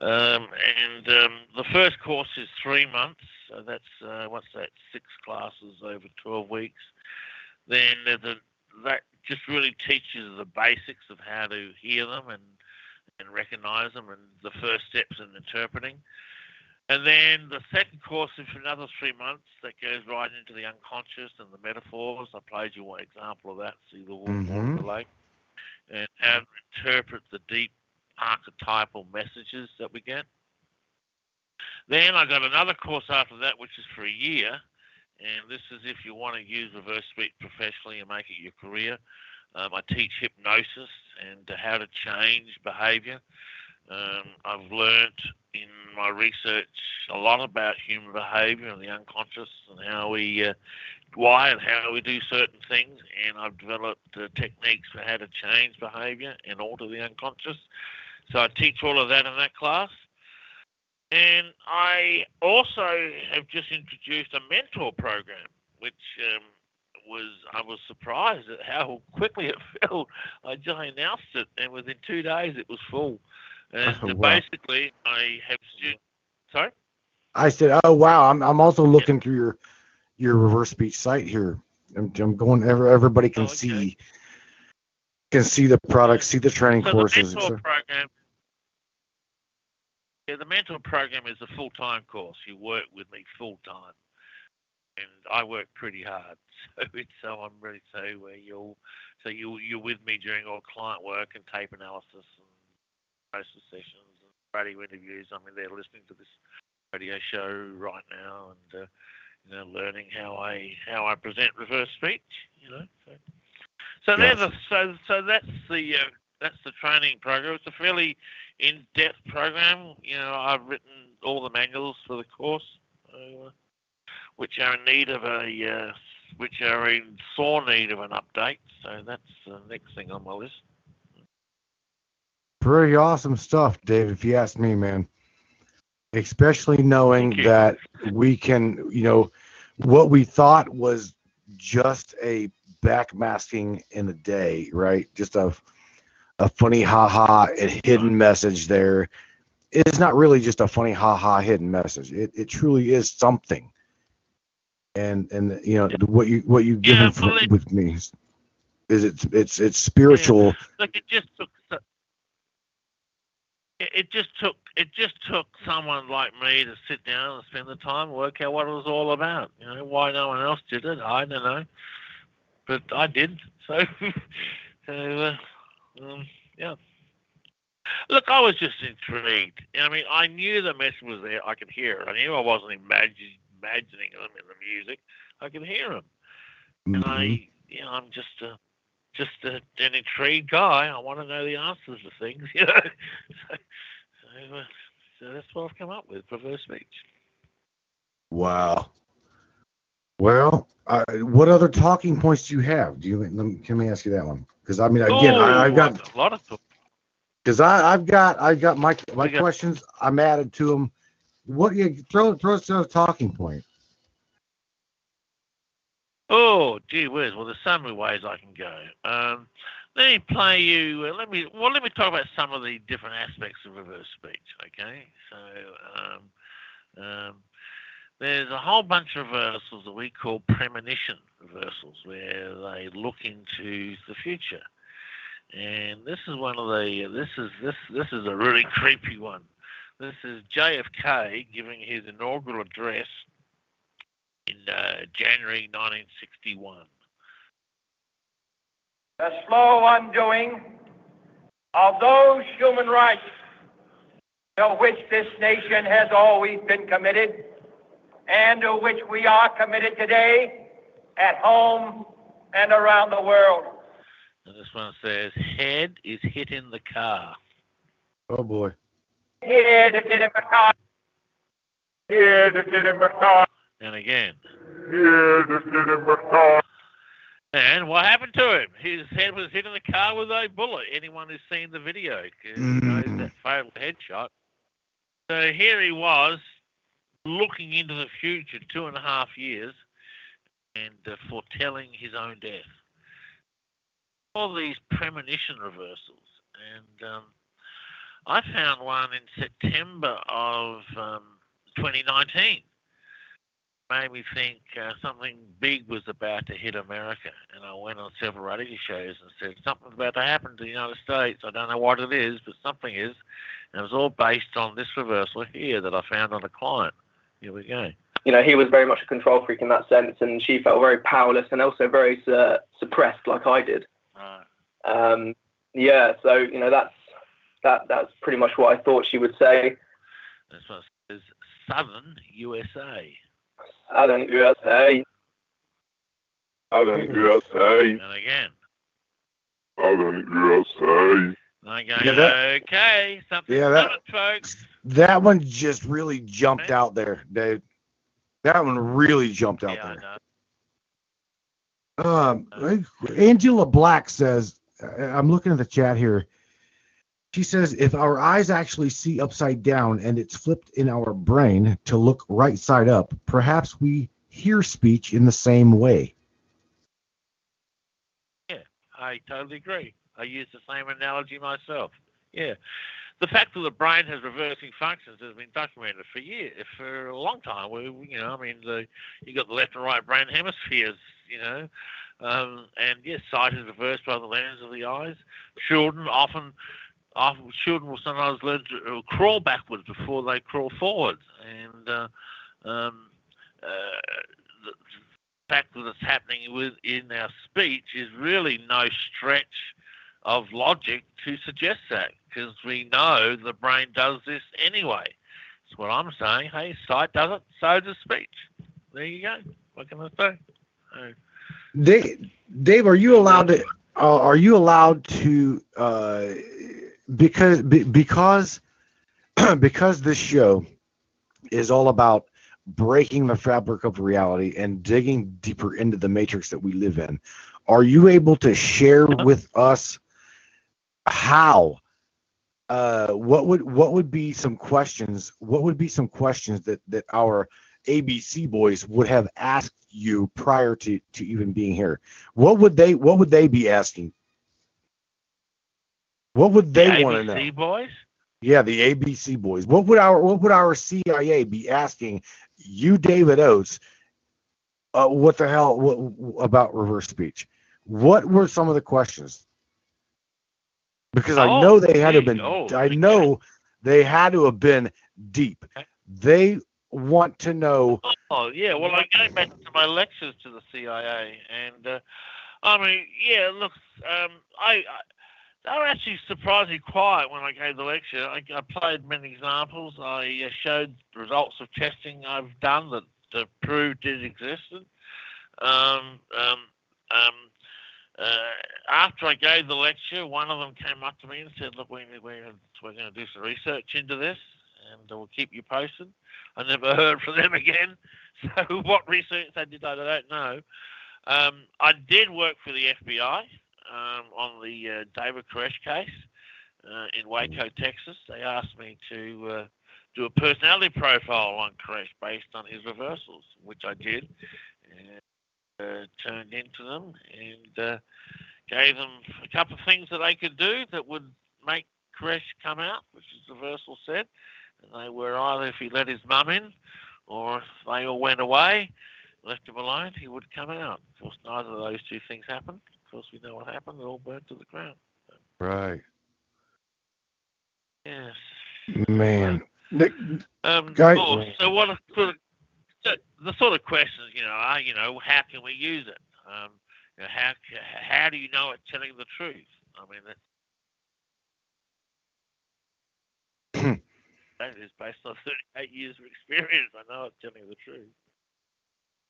um, and um, the first course is three months. So that's uh, what's that? Six classes over 12 weeks. Then the, that just really teaches the basics of how to hear them and and recognize them and the first steps in interpreting. And then the second course is for another three months that goes right into the unconscious and the metaphors. I played you one example of that, see the water Mhm. the lake, and how to interpret the deep archetypal messages that we get. Then I got another course after that, which is for a year, and this is if you want to use reverse speech professionally and make it your career. Um, I teach hypnosis and how to change behavior. Um, I've learned in my research a lot about human behavior and the unconscious and how we, uh, why and how we do certain things. And I've developed uh, techniques for how to change behavior and alter the unconscious. So I teach all of that in that class. And I also have just introduced a mentor program, which um, was I was surprised at how quickly it filled. I just announced it, and within two days it was full. And Oh, wow. basically, I have students. Sorry. I said, "Oh wow, I'm I'm also looking through your your reverse speech site here. I'm, I'm going. Every, everybody Oh, can see can see the product, see the training So courses. the mentor program. Yeah, the mentor program is a full-time course. You work with me full-time, and I work pretty hard. So it's so I'm really say where you'll so you you're with me during all client work and tape analysis and process sessions and radio interviews. I mean, they're listening to this radio show right now and uh, you know learning how I how I present reverse speech. You know, so so they're the so so that's the uh, that's the training program. It's a fairly in-depth program. You know, I've written all the manuals for the course, uh, which are in need of a uh, which are in sore need of an update. So that's the next thing on my list. Pretty awesome stuff, Dave. If you ask me, man. Especially knowing that we can, you know, what we thought was just a backmasking in a day, right? Just a a funny ha ha and hidden message there. It's not really just a funny ha ha hidden message. It it truly is something. And and you know what you what you've given Yeah, for, it- with me is it's it's it's spiritual. Look, it just took. It it just took it just took someone like me to sit down and spend the time work out what it was all about. You know why no one else did it, I don't know, but I did. So, so uh, um, yeah. Look, I was just intrigued. I mean, I knew the message was there. I could hear it. I knew I wasn't imagine, imagining them in the music. I could hear them, and I, you know, I'm just a, just a, an intrigued guy. I want to know the answers to things. You know, so, so, uh, so that's what I've come up with. Reverse speech. Wow. Well, uh, what other talking points do you have? Do you let me, can me ask you that one? Because I mean, again, I, I've got a lot of because I I've got I've got my my got- questions. I'm added to them. What you throw throw us a talking point? Oh, gee whiz. Well, there's so many ways I can go. Um, let me play you. Uh, let me. Well, let me talk about some of the different aspects of reverse speech. Okay. So, um, um, there's a whole bunch of reversals that we call premonition reversals, where they look into the future. And this is one of the. This is this. This is a really creepy one. This is JFK giving his inaugural address in uh, January 1961. the slow undoing of those human rights to which this nation has always been committed and to which we are committed today at home and around the world. And this one says, head is hitting the car. Oh boy. Head is get in the car. Here to get in the car. And again. Head is get in the car. And what happened to him? His head was hit in the car with a bullet. Anyone who's seen the video can- knows mm. that fatal headshot. So here he was looking into the future two and a half years. and uh, foretelling his own death. All these premonition reversals, and um, I found one in September of um, 2019. Made me think uh, something big was about to hit America, and I went on several radio shows and said something's about to happen to the United States. I don't know what it is, but something is, and it was all based on this reversal here that I found on a client. Here we go. you know, he was very much a control freak in that sense, and she felt very powerless and also very uh, suppressed, like I did. Right. Um, yeah, so you know, that's that that's pretty much what I thought she would say. That's what it says. Southern USA. Southern USA. Southern USA. And again. Southern USA. I go, Yeah, that- okay, something Yeah, that- coming, folks. That one just really jumped out there, Dave. That one really jumped out Yeah, there. Um, Angela Black says, uh, I'm looking at the chat here. She says, if our eyes actually see upside down and it's flipped in our brain to look right side up, perhaps we hear speech in the same way. Yeah, I totally agree. I use the same analogy myself. Yeah. The fact that the brain has reversing functions has been documented for years, for a long time. We, you know, I mean, the, you got the left and right brain hemispheres, you know, um, and yes, sight is reversed by the lens of the eyes. Children often, often children will sometimes learn to uh, crawl backwards before they crawl forwards, and uh, um, uh, the fact that it's happening within our speech is really no stretch of logic to suggest that because we know the brain does this anyway. That's what I'm saying. Hey, sight does it, so does speech. There you go. What can I say? Uh, Dave, Dave, are you allowed to? Uh, are you allowed to? Uh, because be, because because this show is all about breaking the fabric of reality and digging deeper into the matrix that we live in. Are you able to share with us how? Uh, what would what would be some questions? What would be some questions that that our ABC boys would have asked you prior to to even being here? What would they What would they be asking? What would they the want to know? ABC boys? Yeah, the ABC boys. What would our What would our CIA be asking you, David Oates? Uh, what the hell what, about reverse speech? What were some of the questions? Because I Oh, know they had to have been. oh, I know they had to have been deep. They want to know. Oh yeah, well I go back to my lectures to the CIA, and uh, I mean, yeah, look, um, I, I they were actually surprisingly quiet when I gave the lecture. I, I played many examples. I uh, showed results of testing I've done that, that proved it existed. Um, um, um, uh, after I gave the lecture, one of them came up to me and said, "Look, we, we're we're going to do some research into this, and we'll keep you posted." I never heard from them again. So what research they did, I don't know. Um, I did work for the FBI um, on the uh, David Koresh case uh, in Waco, Texas. They asked me to uh, do a personality profile on Koresh based on his reversals, which I did, uh, turned into them and uh, gave them a couple of things that they could do that would make Koresh come out, which his reversal said. And they were either if he let his mum in, or if they all went away, left him alone, he would come out. Of course, neither of those two things happened. Of course, we know what happened. It all burnt to the ground. Right, Yes. man. Nick, Um, Guy- cool. So what are sort of so the sort of questions you know are you know how can we use it? Um, you know, how how do you know it's telling the truth? I mean that, that is based on 38 years of experience. I know it's telling the truth.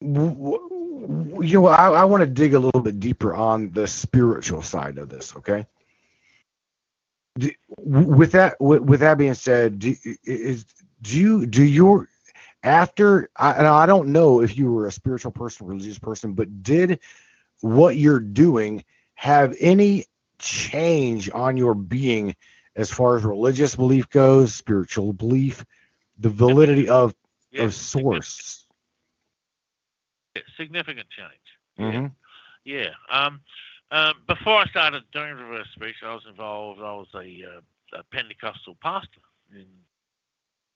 you know, I, I want to dig a little bit deeper on the spiritual side of this. Okay. With that, with, with that being said, do, is do you do your after? I, I don't know if you were a spiritual person, religious person, but did what you're doing have any change on your being as far as religious belief goes, spiritual belief, the validity of of source? significant change. Mm-hmm. Yeah. Um, um, before I started doing reverse speech, I was involved. I was a, uh, a Pentecostal pastor in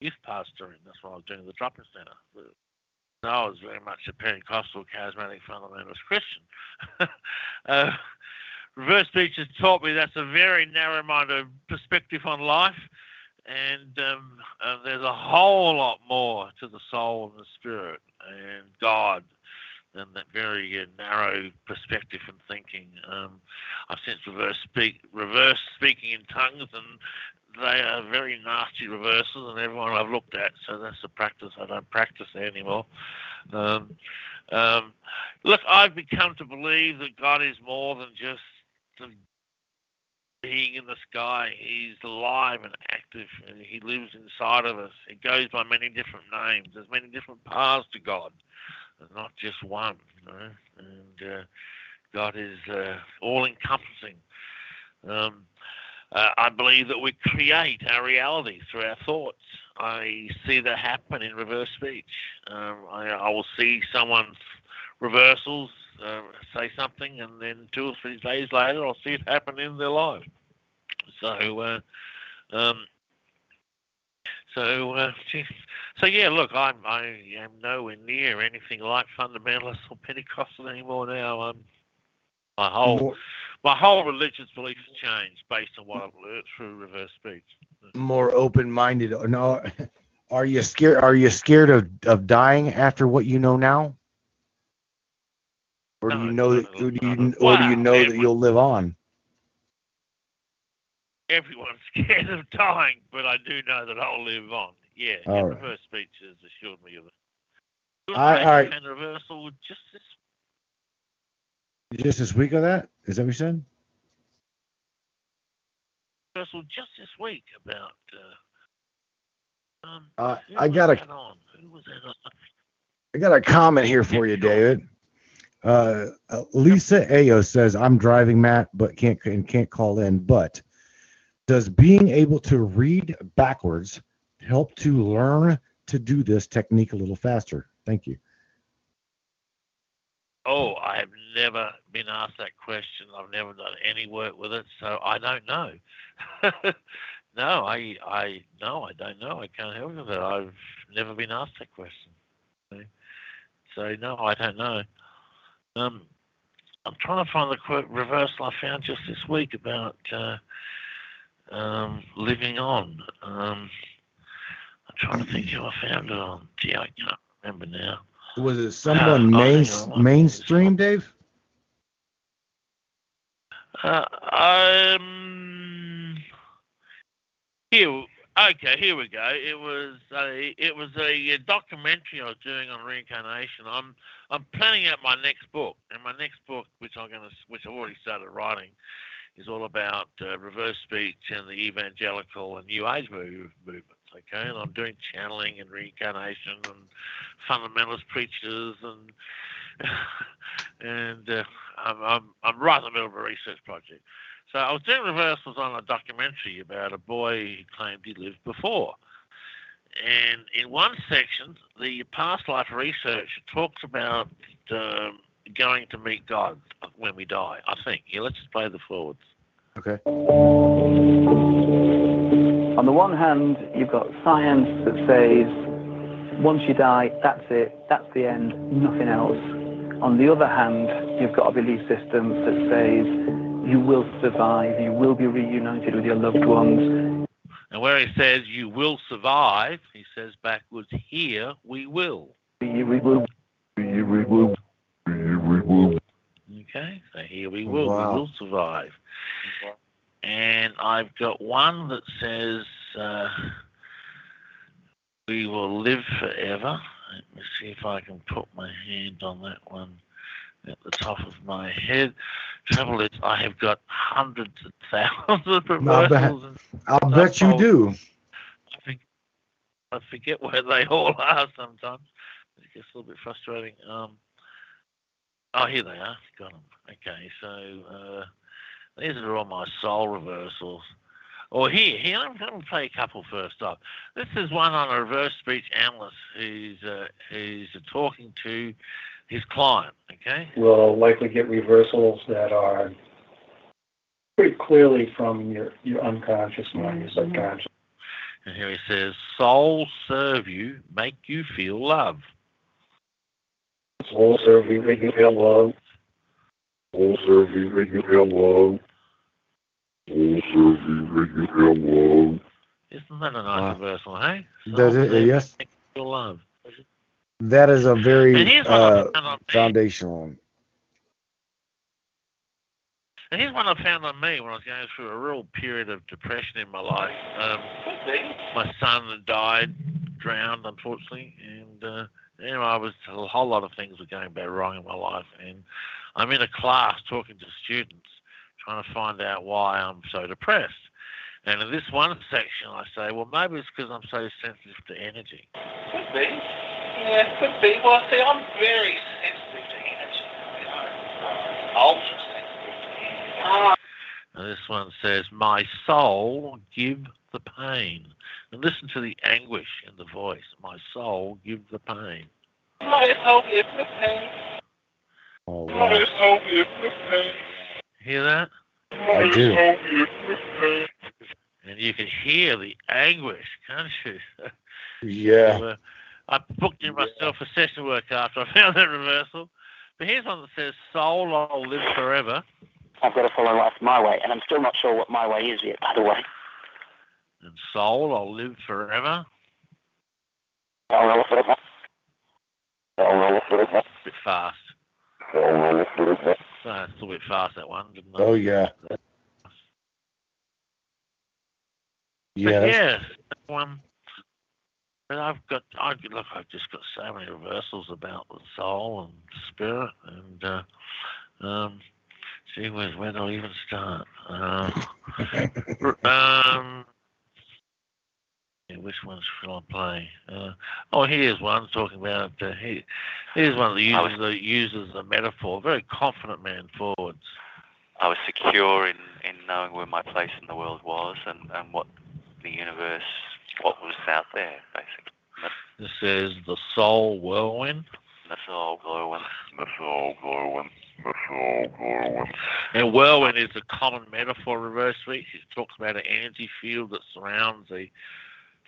youth pastor, and that's why I was doing at the drop-in center. So I was very much a Pentecostal, charismatic, fundamentalist Christian. uh, reverse speech has taught me that's a very narrow-minded perspective on life, and um, uh, there's a whole lot more to the soul and the spirit and God than that very uh, narrow perspective and thinking. Um, I've since reverse speak, reverse speaking in tongues, and they are very nasty reversals, and everyone I've looked at. So that's a practice I don't practice anymore. Um, um, look, I've become to believe that God is more than just the being in the sky. He's alive and active, and He lives inside of us. He goes by many different names. There's many different paths to God, not just one. You know? And uh, God is uh, all-encompassing. Um, uh, I believe that we create our reality through our thoughts. I see that happen in reverse speech. Um, I, I, will see someone's reversals uh, say something, and then two or three days later, I'll see it happen in their life. So, uh, um, so, uh, so yeah. Look, I'm I am nowhere near anything like fundamentalist or Pentecostal anymore now. I'm my whole my whole religious beliefs has changed based on what I've learned through reverse speech. More open-minded. No, are you scared? Are you scared of, of dying after what you know now? Or do you know that? Or do you, or do you know that you'll live on? Everyone's scared of dying, but I do know that I'll live on. Yeah, All right. reverse speech has assured me of it. All right. And reversal just this just this week of that? Is that what you said? reversal just this week about. Uh, um, Uh, I got a on? Who was that on? I got a comment here for you, David. Uh, uh, Lisa Ayo says, "I'm driving, Matt, but can't and can't call in. But does being able to read backwards help to learn to do this technique a little faster? Thank you." Oh, I have never been asked that question. I've never done any work with it, so I don't know. no, I, I, no, I don't know. I can't help with it. I've never been asked that question. So, so no, I don't know. Um, I'm trying to find the quote reversal I found just this week about uh, um, living on. Um, I'm trying to think who I found it on. Gee, I can't remember now. Was it someone main, mainstream, Dave? Uh, um, here, okay, here we go. It was a, it was a, documentary I was doing on reincarnation. I'm, I'm planning out my next book, and my next book, which I'm gonna, which I've already started writing, is all about uh, reverse speech and the evangelical and New Age move, movements. Okay, and I'm doing channeling and reincarnation and fundamentalist preachers and and uh, I'm, I'm I'm right in the middle of a research project. So I was doing reversals on a documentary about a boy who claimed he lived before. And in one section, the past life research talks about um, going to meet God when we die. I think. Yeah, let's just play the forwards. Okay. On the one hand, you've got science that says once you die, that's it, that's the end, nothing else. On the other hand, you've got a belief system that says you will survive, you will be reunited with your loved ones. And where he says you will survive, he says backwards, here we will. You will, you will, you will. Okay, so here we will. Wow. We will survive. And I've got one that says uh, we will live forever. Let me see if I can put my hand on that one at the top of my head. Trouble is, I have got hundreds of thousands of I'll bet, I'll bet you do. I think I forget where they all are sometimes. It gets a little bit frustrating. Um, oh, here they are. Got them. Okay, so uh, these are all my soul reversals. Or here, here, I'm going to play a couple first up. This is one on a reverse speech analyst who's uh, who's talking to. his client. Okay. We'll likely get reversals that are pretty clearly from your, your unconscious mind, your subconscious. And here he says, "Soul serve you, make you feel love." Soul serve you, make you feel love. Soul serve you, make you feel love. Soul serve you, make you feel love. Isn't that a nice reversal, hey? Does it? Yes. love. That is a very uh, I found on me. foundational. And here's one I found on me when I was going through a real period of depression in my life. Um, my son had died, drowned, unfortunately, and uh, you know, I was a whole lot of things were going bad wrong in my life. And I'm in a class talking to students, trying to find out why I'm so depressed. And in this one section, I say, well, maybe it's because I'm so sensitive to energy. Could be. Yeah, could be. Well, see, I'm very sensitive to energy. You know, ultra sensitive to energy. And this one says, My soul, give the pain. And listen to the anguish in the voice. My soul, give the pain. My soul is the pain. Oh, My soul is the pain. Hear that? I do. My soul is the pain. And you can hear the anguish, can't you? Yeah. So, uh, I booked in myself a session work after I found that reversal. But here's one that says, Soul, I'll live forever. I've got to follow life my way, and I'm still not sure what my way is yet, by the way. And Soul, I'll live forever. I'll roll for it. I'll roll for it. A bit fast. I'll roll for it. So it's a bit fast, that one, didn't I? Oh yeah. But Yeah. yeah, one. But I've got, I look, I've just got so many reversals about the soul and spirit, and uh, um, gee whiz, where do I even start? Uh, um, which ones shall I play? Uh, oh, here's one talking about. Uh, he, here's one that uses the uses a metaphor. Very confident man forwards. I was secure in, in knowing where my place in the world was and, and what the universe, what was out there, basically. This is the soul whirlwind. That's all glowing. That's all glowing. That's all glowing. And whirlwind is a common metaphor reverse speech. It talks about an energy field that surrounds the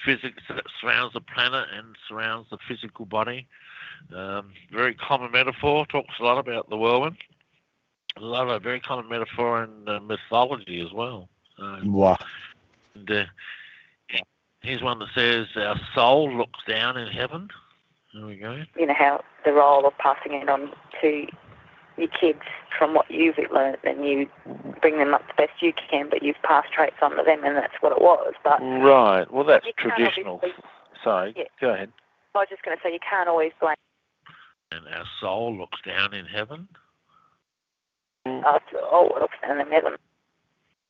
physics that surrounds the planet and surrounds the physical body. Um, very common metaphor. Talks a lot about the whirlwind. A lot of very common metaphor in uh, mythology as well. Um, Wow. and, uh. Here's one that says, "Our soul looks down in heaven." There we go. You know how the role of passing it on to your kids from what you've learned, and you bring them up the best you can, but you've passed traits on to them, and that's what it was. But Right. Well, that's traditional. Sorry. Yeah. Go ahead. I was just going to say you can't always blame And our soul looks down in heaven. us. Oh, it looks down in heaven.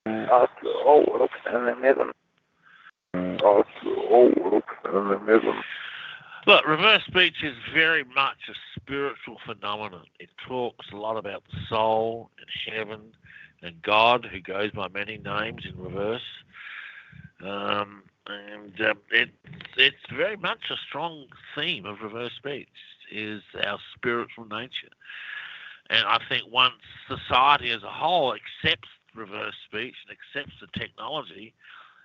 Us, oh, look, and then heaven. Us, oh, look, and then heaven. Look, reverse speech is very much a spiritual phenomenon. It talks a lot about the soul and heaven and God, who goes by many names in reverse. Um, and um, it, it's very much a strong theme of reverse speech is our spiritual nature. And I think once society as a whole accepts reverse speech and accepts the technology,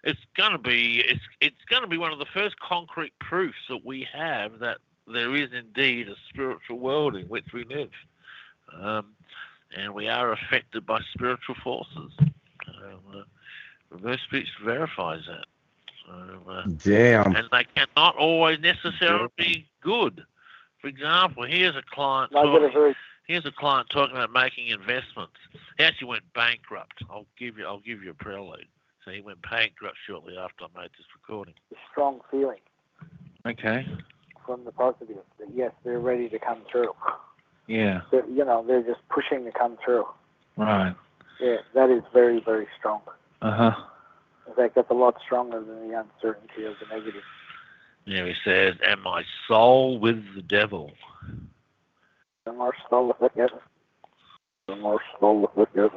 it's going to be it's it's going to be one of the first concrete proofs that we have that there is indeed a spiritual world in which we live, um, and we are affected by spiritual forces. Um, uh, reverse speech verifies that. So, uh, Damn. and they cannot always necessarily be good. For example, here's a client. I've got a talking- Here's a client talking about making investments. He actually went bankrupt. I'll give you. I'll give you a prelude. So he went bankrupt shortly after I made this recording. A strong feeling Okay. from the positive that yes, they're ready to come through. Yeah. They're, you know, they're just pushing to come through. Right. Yeah, that is very, very strong. Uh huh. In fact, that's a lot stronger than the uncertainty of the negative. Yeah. He says, "And my soul with the devil." The more slow it gets, The more slow it gets.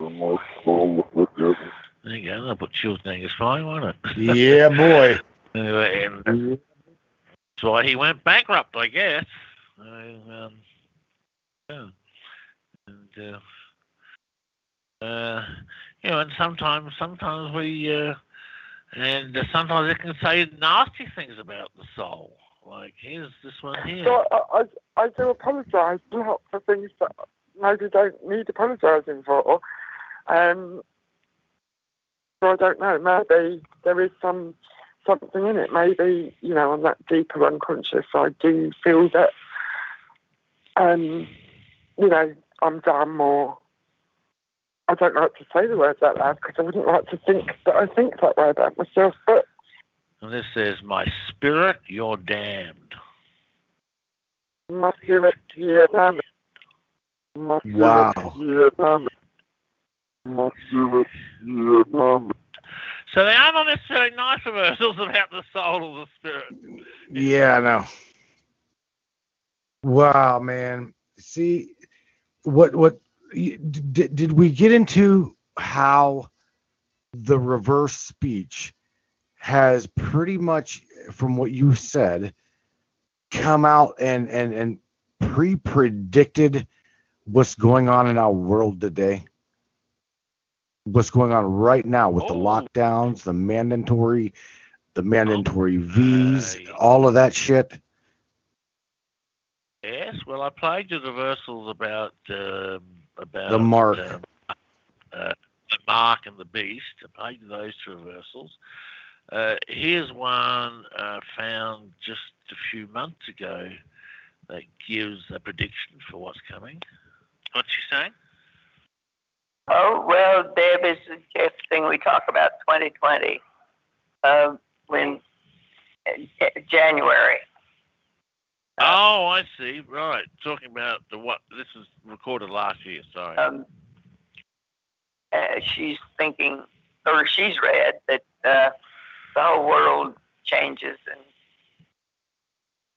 The more slow it gets. There you go. That'll put chills down your spine, won't it? Yeah, boy. Anyway, and that's why he went bankrupt, I guess. So, um, Yeah. And uh, uh, you know, and sometimes, sometimes we, uh, and uh, sometimes it can say nasty things about the soul. Like here's this one here. So I, I, I do apologise a lot for things that maybe don't need apologising for. Um, so I don't know. Maybe there is some something in it. Maybe you know, on that deeper unconscious, I do feel that, um, you know, I'm dumb or I don't like to say the words out loud because I wouldn't like to think that I think that way about myself. But And this says, "My spirit, you're damned." my spirit, yeah, damn it. My spirit, Wow. yeah, damn it. My spirit, yeah, damn it. So they are not necessarily nice reversals about the soul or the spirit. Yeah, I know. Wow, man. See, what what did did we get into how the reverse speech has pretty much, from what you said, come out and and and pre-predicted what's going on in our world today? What's going on right now with the lockdowns, the mandatory, the mandatory V's, all of that shit? Yes, well, I played you the reversals about um, about The mark. um, uh, the mark and the beast. I played those two reversals. Uh, here's one uh, found just a few months ago that gives a prediction for what's coming. What's she saying? Oh, well, Deb is suggesting we talk about 2020 uh, when uh, January. Oh, I see. Right, talking about the what? This is recorded last year. Sorry. Um, uh, she's thinking, or she's read that uh, the whole world changes and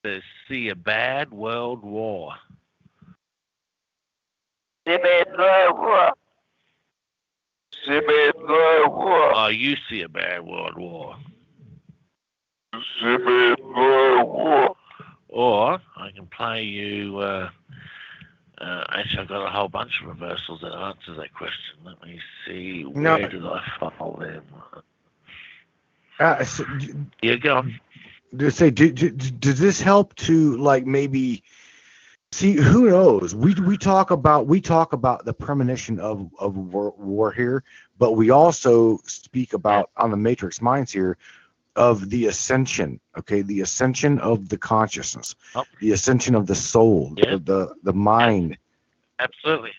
Says, see a bad world war. Oh, you see a bad world war. you see a man war Or I can play you. Uh, uh, actually, I've got a whole bunch of reversals that answer that question. Let me see. No. Where did I file them? Uh, so, Yeah, go on. to say, do, do, does this help to like maybe see? Who knows? We we talk about we talk about the premonition of of war, war here, but we also speak about on the Matrix Minds here of the ascension. Okay, the ascension of the consciousness, Oh. the ascension of the soul, Yeah. the, the the mind. Absolutely.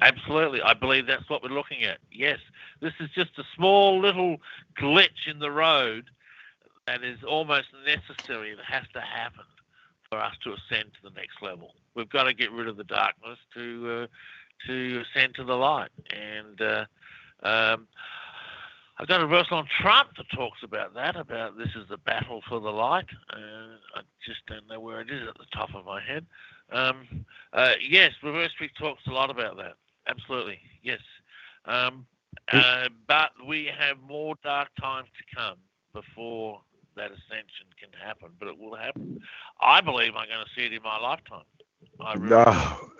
Absolutely. I believe that's what we're looking at. Yes. This is just a small little glitch in the road that is almost necessary It has to happen for us to ascend to the next level. We've got to get rid of the darkness to uh, to ascend to the light. And uh, um, I've got a verse on Trump that talks about that, about this is the battle for the light. Uh, I just don't know where it is at the top of my head. Um, uh, yes, Reverse Speech talks a lot about that. Absolutely, yes. Um, uh, but we have more dark times to come before that ascension can happen. But it will happen. I believe I'm going to see it in my lifetime. I really Oh,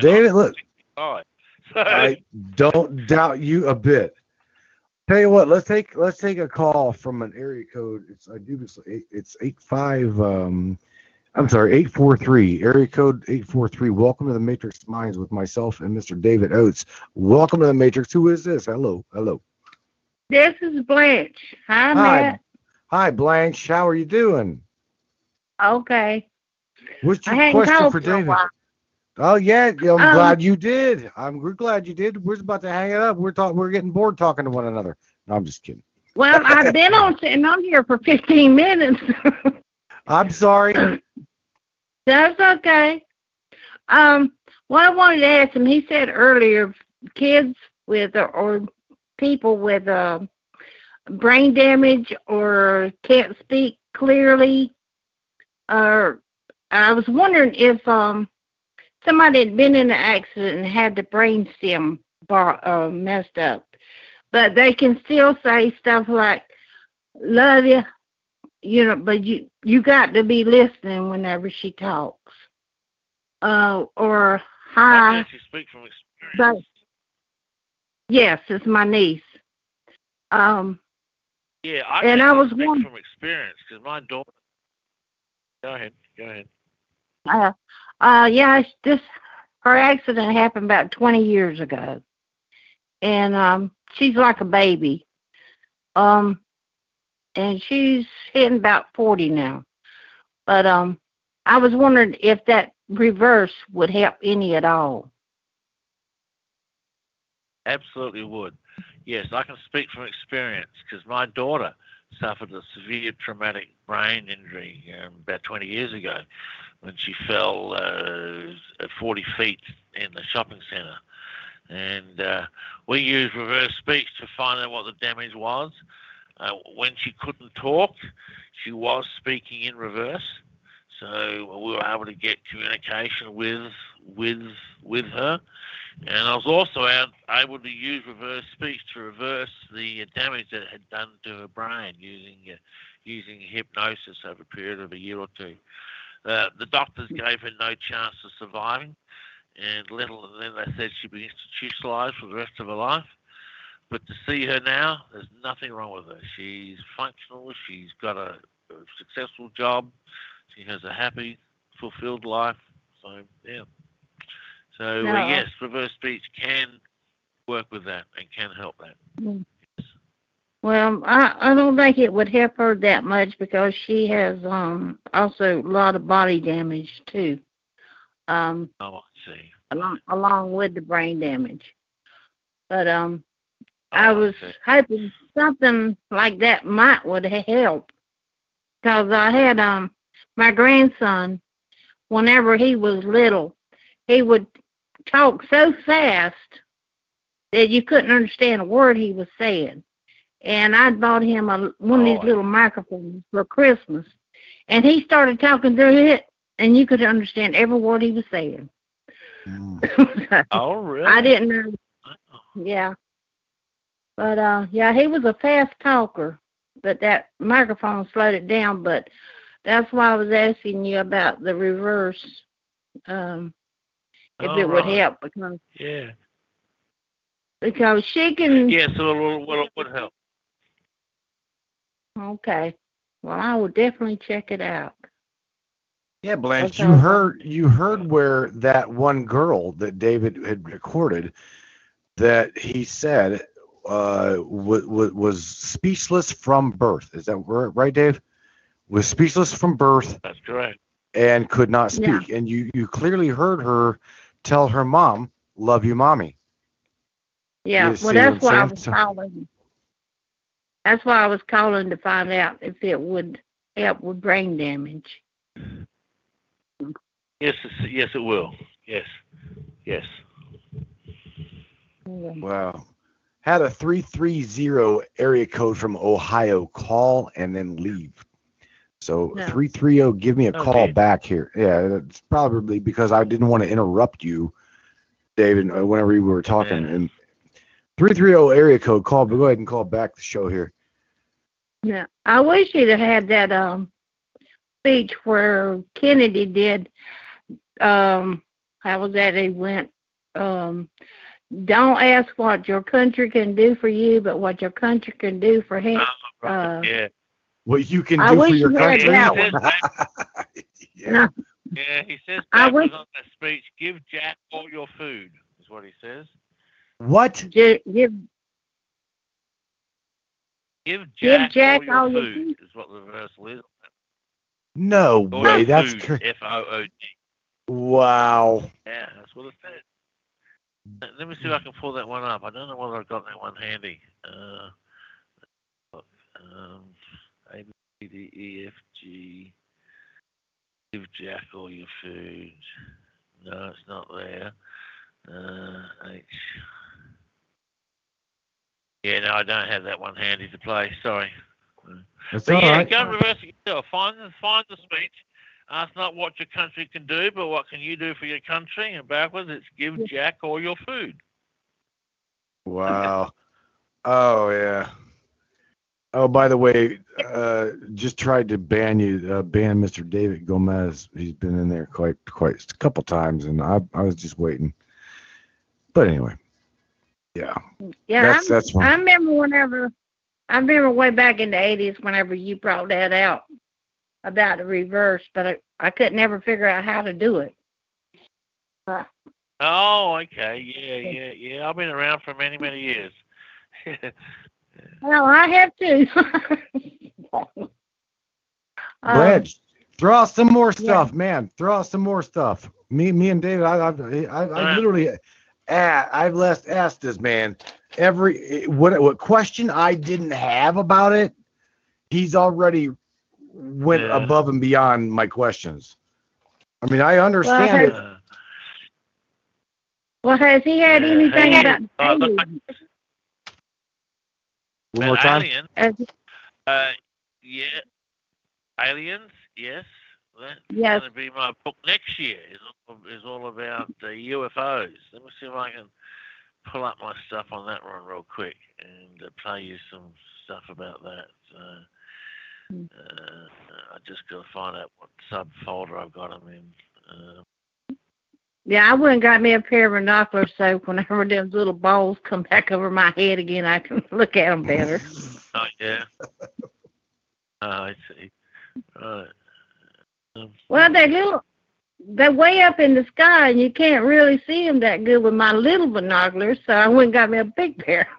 David, look, All right. So, I don't doubt you a bit. Tell you what, let's take let's take a call from an area code. It's I do this. It's eight five. Um, I'm sorry, eight four three. Area code eight four three. Welcome to the Matrix Minds with myself and Mr. David Oates. Welcome to the Matrix. Who is this? Hello, hello. This is Blanche. Hi, Hi, Matt. hi, Blanche. How are you doing? Okay. What's your question for David? Oh yeah, I'm Um, glad you did. I'm we're glad you did. We're about to hang it up. We're talking. We're getting bored talking to one another. No, I'm just kidding. Well, I've been on sitting on here for 15 minutes. I'm sorry. That's okay. Um, what I wanted to ask him, he said earlier, kids with or people with uh, brain damage or can't speak clearly. Or I was wondering if um somebody had been in an accident and had the brain stem bar uh, messed up, but they can still say stuff like "love you," you know. But you you got to be listening whenever she talks. uh, or I hi. actually speak from experience. But yes, it's my niece. Um, Yeah, I And I was speak wondering- from experience because my daughter. Go ahead. Go ahead. uh, uh, yeah, this her accident happened about 20 years ago, and um, she's like a baby. Um, and she's hitting about 40 now. But um, I was wondering if that reverse would help any at all. Absolutely would. Yes, I can speak from experience because my daughter suffered a severe traumatic brain injury um, about 20 years ago when she fell uh, at 40 feet in the shopping centre. And uh, we used reverse speech to find out what the damage was. Uh, when she couldn't talk, she was speaking in reverse. So we were able to get communication with with with her. And I was also able to use reverse speech to reverse the damage that it had done to her brain using uh, using hypnosis over a period of a year or two. Uh, the doctors gave her no chance of surviving, and little, and then they said she'd be institutionalized for the rest of her life. But to see her now, there's nothing wrong with her. She's functional. She's got a, a successful job. She has a happy, fulfilled life. So yeah. So No, uh, yes, reverse speech can work with that and can help that. Mm. Well, I, I don't think it would help her that much because she has um also a lot of body damage too. Um Oh, I see. along along with the brain damage. But um I Oh, was see. hoping something like that might would help. Because I had um my grandson whenever he was little, he would talk so fast that you couldn't understand a word he was saying. And I bought him a one of Oh, these little microphones for Christmas. And he started talking through it and you could understand every word he was saying. Oh, really? I didn't know. Yeah. But uh yeah, he was a fast talker, but that microphone slowed it down, but that's why I was asking you about the reverse um if Oh, it would right. help because Yeah. because she can Yes, it will, will, would help. okay. Well I will definitely check it out. Yeah, Blanche, Okay. you heard you heard where that one girl that David had recorded that he said uh, w- w- was speechless from birth. Is that right, Dave? Was speechless from birth That's correct. and could not speak Yeah. speak. And you you clearly heard her tell her mom, "Love you, mommy." Yeah, You well that's I'm why I was calling. That's why I was calling to find out if it would help with brain damage. Yes, yes, it will. Yes, yes. Wow. Had a 330 area code from Ohio call and then leave. So No. 330, give me a Oh, call back here. Yeah, that's probably because I didn't want to interrupt you, David, uh, whenever you were talking. And 330 area code call, but go ahead and call back the show here. Yeah, I wish he'd have had that um speech where Kennedy did. Um, how was that? He went. Um, don't ask what your country can do for you, but what your country can do for him. Uh, Yeah. What you can I do for wish your you had country. that He one. says No, Yeah, he says I backwards wish- on that speech, give Jack all your food, is what he says. What? gi- give Give Give Jack, Jack all your all your food, is what the reversal is. No All way. That's food, cra- F-O-O-D. wow. Yeah, that's what it said. Let- Let me see if I can pull that one up. I don't know whether I've got that one handy. Uh, look, um, A, B, D, E, F, G. Give Jack all your food. No, it's not there. Uh, H. Yeah, no, I don't have that one handy to play. Sorry. That's But all yeah, right. go and reverse it yourself. Find the find the speech. Ask not what your country can do, but what can you do for your country. And backwards, it's give Jack all your food. Wow. Oh yeah. Oh, by the way, uh, just tried to ban you, uh, ban Mr. David Gomez. He's been in there quite, quite a couple times, and I, I was just waiting. But anyway, yeah, Yeah, That's- I, that's. I remember whenever, I remember way back in the eighties whenever you brought that out about the reverse, but I, I could never figure out how to do it. Uh, Oh, okay. Yeah, yeah, yeah. I've been around for many, many years. well, I have to. Um, throw out some more stuff, man. Throw out some more stuff. Me, me and David, I, I, I, I literally, a I've last asked this man every what what question I didn't have about it. He's already went Yeah. above and beyond my questions. I mean, I understand Well, it. well, has he had anything hey, about look, aliens? One more time. Alien. Has- Uh, yeah. Aliens. Yes. That's Yes. going to be my book next year. Is all, is all about the UFOs. Let me see if I can pull up my stuff on that one real quick and uh, play you some stuff about that. So, uh, I just got to find out what subfolder I've got them in. Uh, Yeah, I went and got me a pair of binoculars so whenever those little balls come back over my head again, I can look at them better. oh yeah. Oh, I see. Right. Um, Well, they're little, they're way up in the sky, and you can't really see them that good with my little binoculars. So I went and got me a big pair.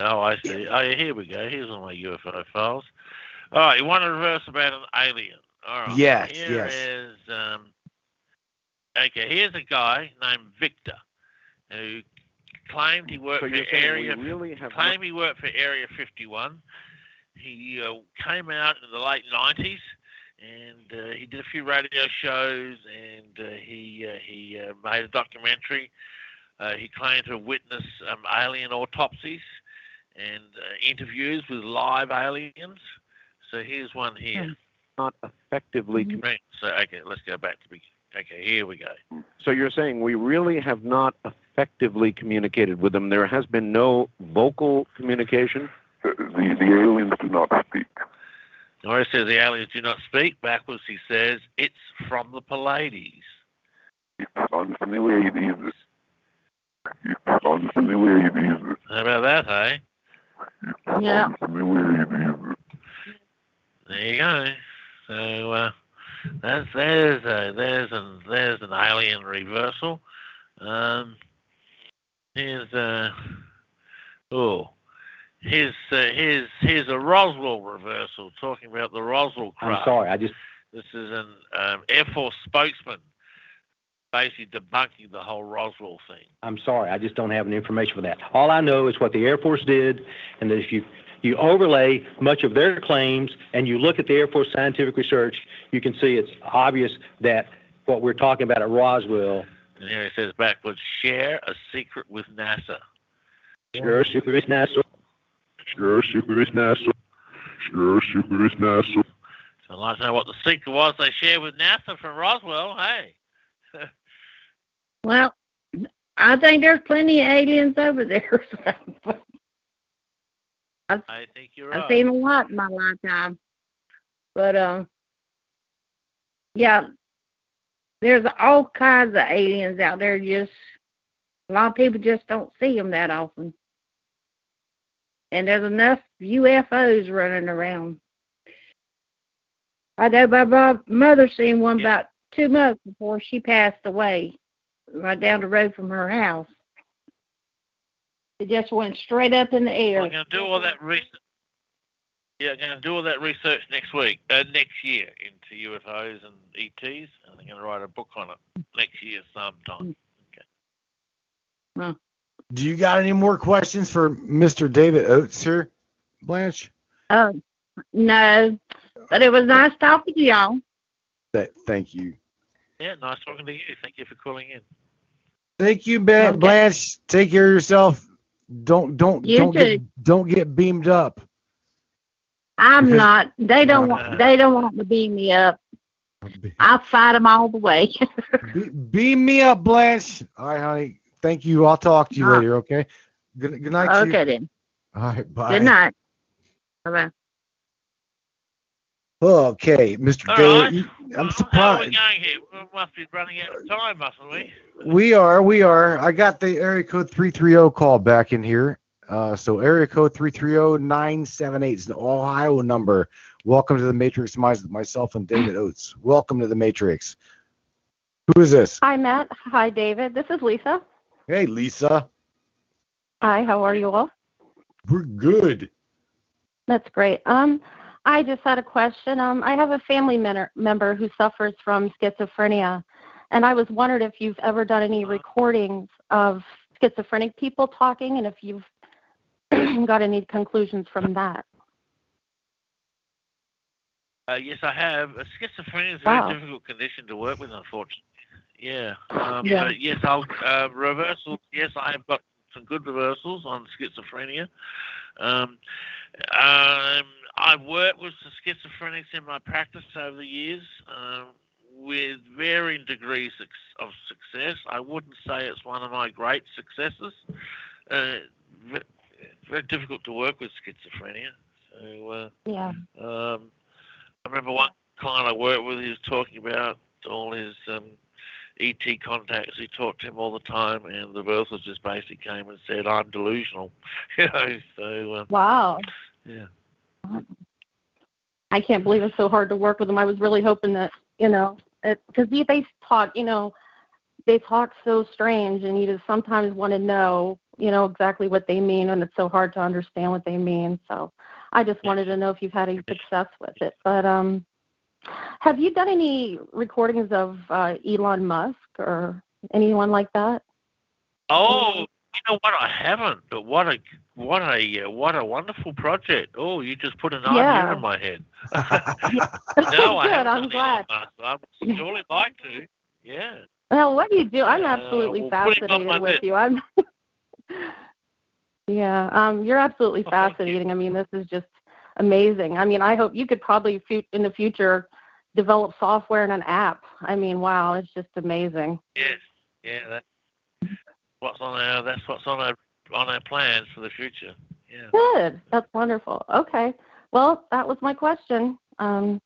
Oh, I see. Oh, yeah, here we go. Here's all my UFO files. All right, you want to reverse about an alien? All right. Yes, Here yes. is, um, okay, here's a guy named Victor who claimed he worked So for you're we Area. really have claimed he worked for Area 51. He uh, came out in the late 90s, and uh, he did a few radio shows, and uh, he uh, he uh, made a documentary. Uh, he claimed to have witnessed um, alien autopsies and uh, interviews with live aliens. So here's one here. not effectively. Mm-hmm. Right. So okay, let's go back to be. Okay, here we go. So you're saying we really have not effectively communicated with them. There has been no vocal communication. The, the aliens do not speak. Or it says the aliens do not speak. Backwards, he says it's from the Pleiades. It's unfamiliar diseases. It's unfamiliar diseases. How about that, hey? Yeah. Unfamiliar diseases. There you go. So uh, that's there's a, there's an there's an alien reversal. Um, here's uh oh here's uh, here's here's a Roswell reversal talking about the Roswell I'm sorry, I just This is an um, Air Force spokesman basically debunking the whole Roswell thing. I'm sorry, I just don't have any information for that. All I know is what the Air Force did, and that if you you overlay much of their claims and you look at the Air Force scientific research, you can see it's obvious that what we're talking about at Roswell. And here it says backwards, share a secret with NASA. Share a secret with NASA. Sure, super is NASA. Sure, super is NASA. So I'd like to know what the secret was they shared with NASA from Roswell. Hey. Well, I think there's plenty of aliens over there. I've, I think you're I've right. seen a lot in my lifetime. But um, yeah, there's all kinds of aliens out there. Just a lot of people just don't see them that often. And there's enough UFOs running around. I know my mo- mother seen one about two months before she passed away, right down the road from her house. It just went straight up in the air. I'm going to do all that research. Yeah, I'm going to do all that research next week, uh, next year into UFOs and ETs. and I'm going to write a book on it next year sometime. Okay. Do you got any more questions for Mr. David Oates here, Blanche? Oh, no. But it was nice talking to y'all. That, thank you. Yeah, nice talking to you. Thank you for calling in. Thank you, ba- Okay. Blanche. Take care of yourself. Don't don't You don't get don't get beamed up. I'm Because- not. They don't want. They don't want to beam me up. I'll fight them all the way. Be- beam me up, Blanche. All right, honey. Thank you. I'll talk to you Ah. later. Okay. Good good night. to you. okay then. All right, bye. Good night. Bye bye. Okay, Mr. All David, right. you- I'm surprised. How are we surprised. going here? We must be running out of time, mustn't we? We are, we are. I got the area code 330 call back in here. Uh, so area code 330-978 is the Ohio number. Welcome to the Matrix, my, myself and David Oates. Welcome to the Matrix. Who is this? Hi, Matt. Hi, David. This is Lisa. Hey, Lisa. Hi, how are you all? We're good. That's great. Um, I just had a question. Um, I have a family men- member who suffers from schizophrenia, and I was wondered if you've ever done any recordings of schizophrenic people talking, and if you've got any conclusions from that. Uh, yes, I have. Uh, schizophrenia is a very difficult condition to work with, unfortunately. Yeah. Um, Yeah. But yes, I'll uh, reversals. Yes, I have got some good reversals on schizophrenia. Um, um, I've worked with the schizophrenics in my practice over the years um, with varying degrees of success. I wouldn't say it's one of my great successes. Uh, very difficult to work with schizophrenia. So. Uh, Yeah. um, I remember one client I worked with, he was talking about all his um, ET contacts. He talked to him all the time, and the reversals just basically came and said, I'm delusional. you know, so, um, Wow. yeah. I can't believe it's so hard to work with them. I was really hoping that, you know, because they, talk, you know, they talk so strange, and you just sometimes want to know, you know, exactly what they mean, and it's so hard to understand what they mean. So I just wanted to know if you've had any success with it. But um, have you done any recordings of uh, Elon Musk or anyone like that? Oh, you know what? I haven't, but what a what a uh, what a wonderful project. Oh, you just put an Yeah. idea in my head. no, I Good, haven't I'm glad. Elon I would surely like to. Yeah. Well, what do you do? I'm Uh, absolutely we'll put it on my fascinated with list. you. I'm. yeah, um, you're absolutely fascinating. I mean, this is just amazing. I mean, I hope you could probably in the future develop software and an app. I mean, wow, it's just amazing. Yes. Yeah. That's what's on our that's what's on our on our plans for the future. Yeah. Good. That's wonderful. Okay. Well, that was my question. Um,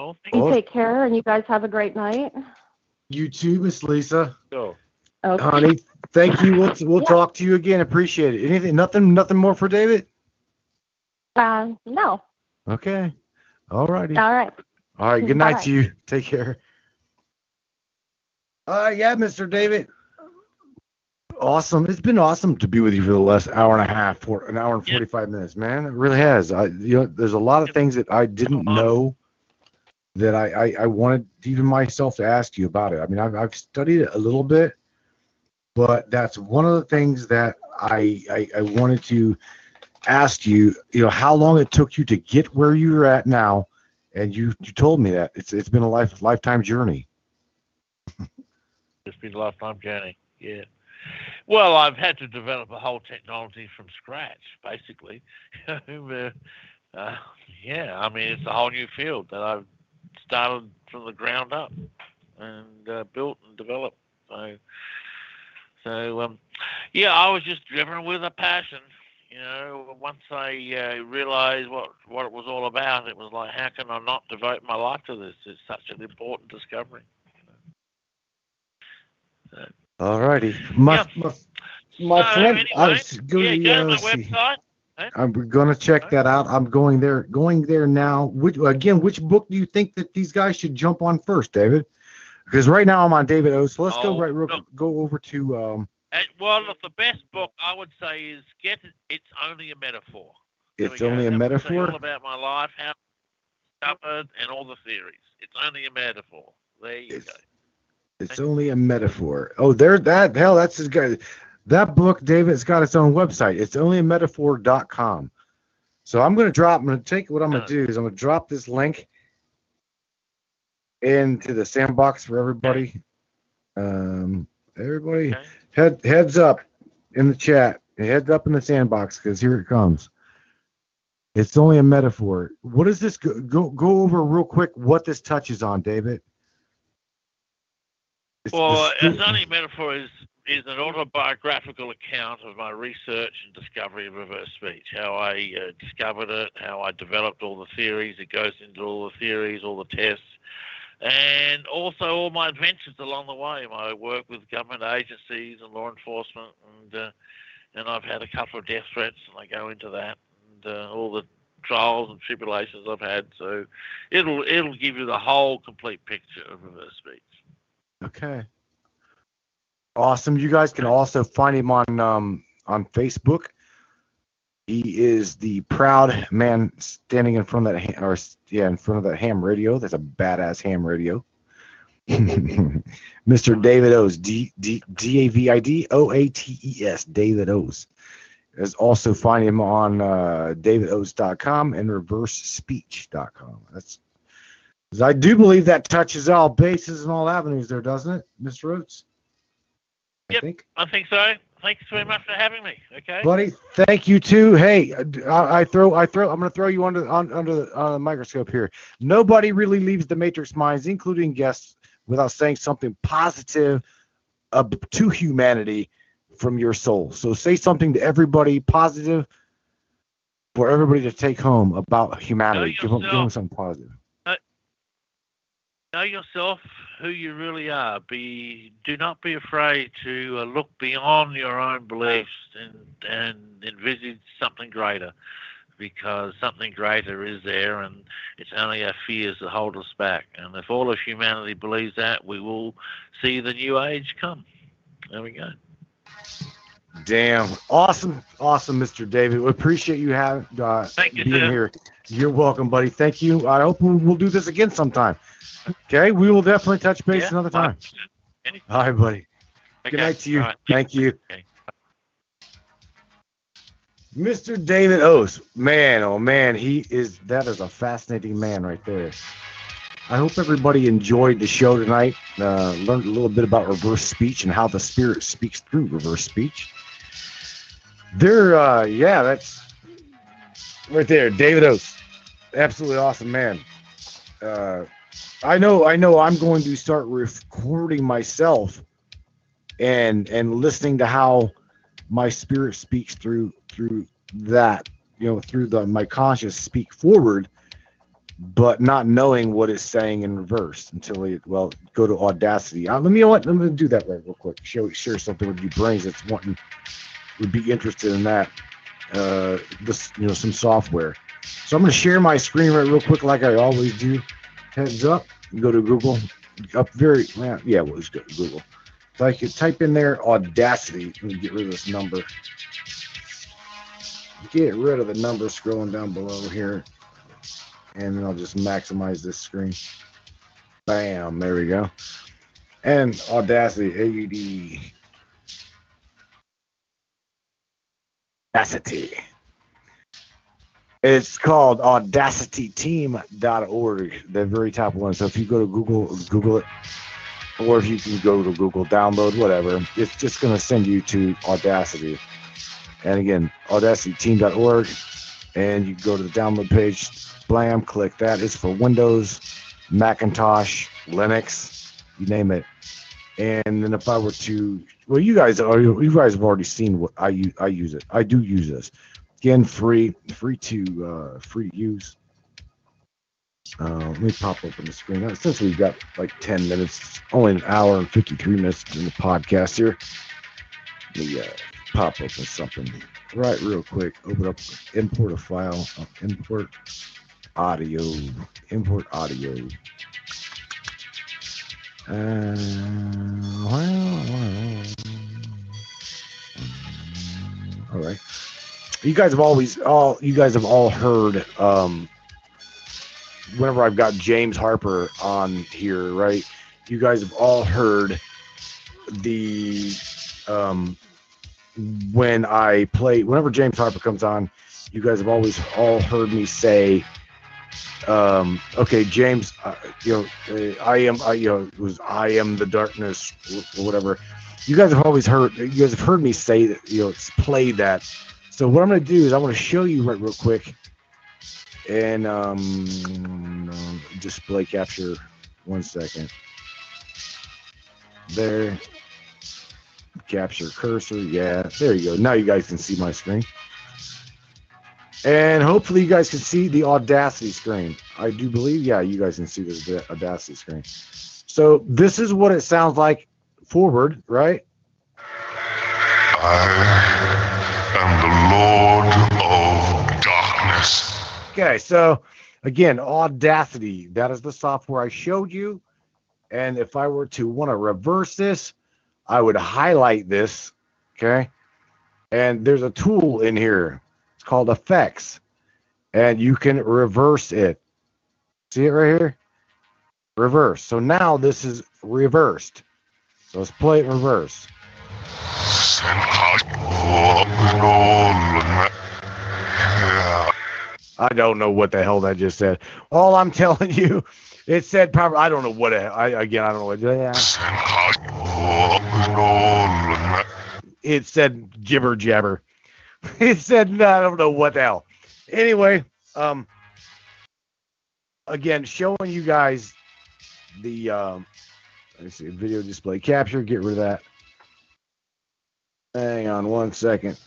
Oh, you Oh. take care, and you guys have a great night. You too, Miss Lisa. Go. Okay. Honey, thank you. We'll, we'll talk to you again. Appreciate it. Anything, nothing, nothing more for David? Uh, no. Okay. All righty. All right. All right. Good night Bye. to you. Take care. Uh, yeah, Mr. David. Awesome. It's been awesome to be with you for the last hour and a half, for an hour and 45 minutes, man. It really has. I, you know, there's a lot of things that I didn't know that I, I, I wanted even myself to ask you about it. I mean, I've, I've studied it a little bit, but that's one of the things that I, I, I wanted to ask you, you know, how long it took you to get where you're at now. And you, you told me that it's, it's been a life, lifetime journey. It's been a lifetime journey. Yeah. Well, I've had to develop a whole technology from scratch, basically. uh, yeah, I mean, it's a whole new field that I've started from the ground up and uh, built and developed. So, so um, yeah, I was just driven with a passion. You know, once I uh, realized what what it was all about, it was like, how can I not devote my life to this? It's such an important discovery. All righty. My, my, my So, friend, I anyway, was going yeah, to, go uh, to my let's see. website. I'm going to check that out. I'm going there, going there now. Which, again, which book do you think that these guys should jump on first, David? Because right now I'm on David O. So let's go Oh, right, real, look. go over to, um, Uh, well, look, the best book I would say is Get It. It's only a metaphor. There It's we go. Only a That Metaphor? All about my life, how I discovered, and all the theories. It's only a metaphor. There you go. It's only a metaphor. Oh, there, that, hell, that's his guy. That book, David, it's got its own website. It's only a metaphor.com. So I'm going to drop, I'm going to take what I'm going to do is I'm going to drop this link into the sandbox for everybody. Um, everybody, head heads up in the chat. Heads up in the sandbox because here it comes. It's only a metaphor. What is this? Go, go go over real quick what this touches on, David. Well, it's- it's only a metaphor is is an autobiographical account of my research and discovery of reverse speech, how I uh, discovered it, how I developed all the theories. It goes into all the theories, all the tests, and also all my adventures along the way. My work with government agencies and law enforcement, and uh, and I've had a couple of death threats, and I go into that, and uh, all the trials and tribulations I've had. So it'll it'll give you the whole complete picture of reverse speech. Okay. Awesome. You guys can also find him on um, on Facebook. He is the proud man standing in front of that ham, or yeah, in front of that ham radio. That's a badass ham radio. Mr. David Oates D D D A V I D O A T E S David Oates. Is also find him on uh, davidoates.com and reversespeech.com. That's I do believe that touches all bases and all avenues there, doesn't it, Mr. Oates? Yep, I think so. Thanks very much for having me. Okay. buddy. Thank you too. Hey, I, I throw, I throw, I'm going to throw you under on, under the, the microscope here. Nobody really leaves the Matrix minds, including guests, without saying something positive uh, to humanity from your soul. So say something to everybody positive for everybody to take home about humanity. Give them, give them something positive. Know yourself who you really are. Be do not be afraid to uh, look beyond your own beliefs and and envisage something greater because something greater is there and it's only our fears that hold us back. And if all of humanity believes that we will see the new age come. There we go Damn, awesome, awesome, Mr. David. We appreciate you having uh, Thank you, being here. You're welcome, buddy. Thank you. I hope we'll, do this again sometime. Okay, we will definitely touch base Yeah, another time. All right, buddy. Good night to you. right. Thank you. Mr. David Oates, man, oh man, he is that is a fascinating man right there. I hope everybody enjoyed the show tonight. Uh, learned a little bit about reverse speech and how the spirit speaks through reverse speech. There, uh, yeah, that's right there, David Oates, absolutely awesome man. Uh, I know, I know, I'm going to start recording myself and and listening to how my spirit speaks through through that you know through the my conscious speak forward but not knowing what it's saying in reverse until it well go to audacity. Uh, let me let, let me do that right real quick. Show share something with you brains that's wanting would be interested in that uh this you know some software so i'm going to share my screen right real quick like i always do heads up go to google up very well, yeah well, let's go to google so I could type in there Audacity. Let me get rid of this number. Get rid of the number scrolling down below here. And then I'll just maximize this screen. Bam, there we go. And Audacity, A-U-D. Audacity. It's called audacityteam.org, the very top one. So if you go to Google, Google it, or if you can go to Google, download, whatever, it's just going to send you to Audacity. And again, audacityteam.org, and you go to the download page, blam, click that. It's for Windows, Macintosh, Linux, you name it. And then if I were to, well, you guys are, you guys have already seen what I use. I use it. I do use this. Again, free, free to, uh, free to use. Uh, let me pop open the screen. Uh, Since we've got like 10 minutes, only an hour and 53 minutes in the podcast here, let me uh, pop open something right real quick. Open up, import a file, uh, import audio, import audio. Uh, well, well, all right. You guys have always all you guys have all heard um whenever I've got James Harper on here, right? You guys have all heard the um when I play whenever James Harper comes on, you guys have always all heard me say um okay James uh, you know uh, I am I you know was I am the darkness or whatever you guys have always heard you guys have heard me say that you know play that so what I'm going to do is I want to show you right real quick and um display capture one second there capture cursor. Yeah, there you go. Now you guys can see my screen. And hopefully you guys can see the Audacity screen. I do believe, yeah, you guys can see the Audacity screen. So this is what it sounds like forward, right? I am the Lord of darkness. Okay, so again, Audacity, that is the software I showed you. And if I were to want to reverse this, I would highlight this, okay? And there's a tool in here. Called effects. And you can reverse it. See it right here? Reverse. So now this is reversed. So let's play it reverse. I don't know what the hell that just said. All I'm telling you, it said probably. I don't know what. It, I again, I don't know what. Yeah. It said gibber jabber. It said no, I don't know what the hell. Anyway, um, again, showing you guys the um, let's see, video display capture. Get rid of that. Hang on one second,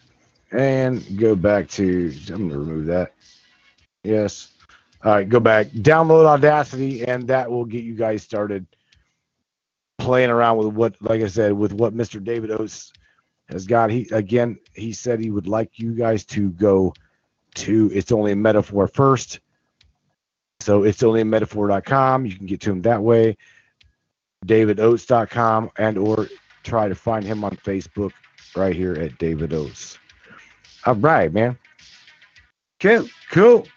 and go back to. I'm gonna remove that. Yes. All right, go back. Download Audacity, and that will get you guys started playing around with what, like I said, with what Mr. David Oates has got. He again, he said he would like you guys to go to It's Only a Metaphor first. So it's only a metaphor.com. You can get to him that way. DavidOates.com and or try to find him on Facebook right here at David Oates. All right, man. Cool, cool.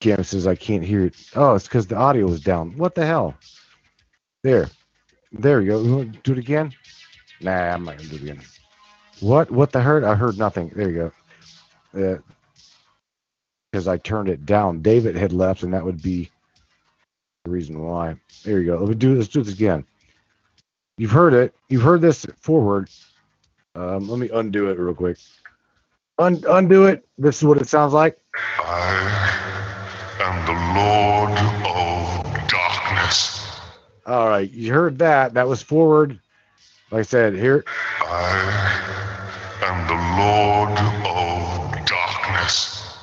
Cam says I can't hear it. Oh, it's because the audio is down. What the hell? There. There you go. Do it again? Nah, I'm not gonna do it again. What? What the heard? I heard nothing. There you go. Uh, because I turned it down. David had left, and that would be the reason why. There you go. Let's do let's do this again. You've heard it. You've heard this forward. Um, let me undo it real quick. Un- undo it. This is what it sounds like. I am the Lord of darkness. All right, you heard that. That was forward. Like I said, here. I am the Lord of darkness.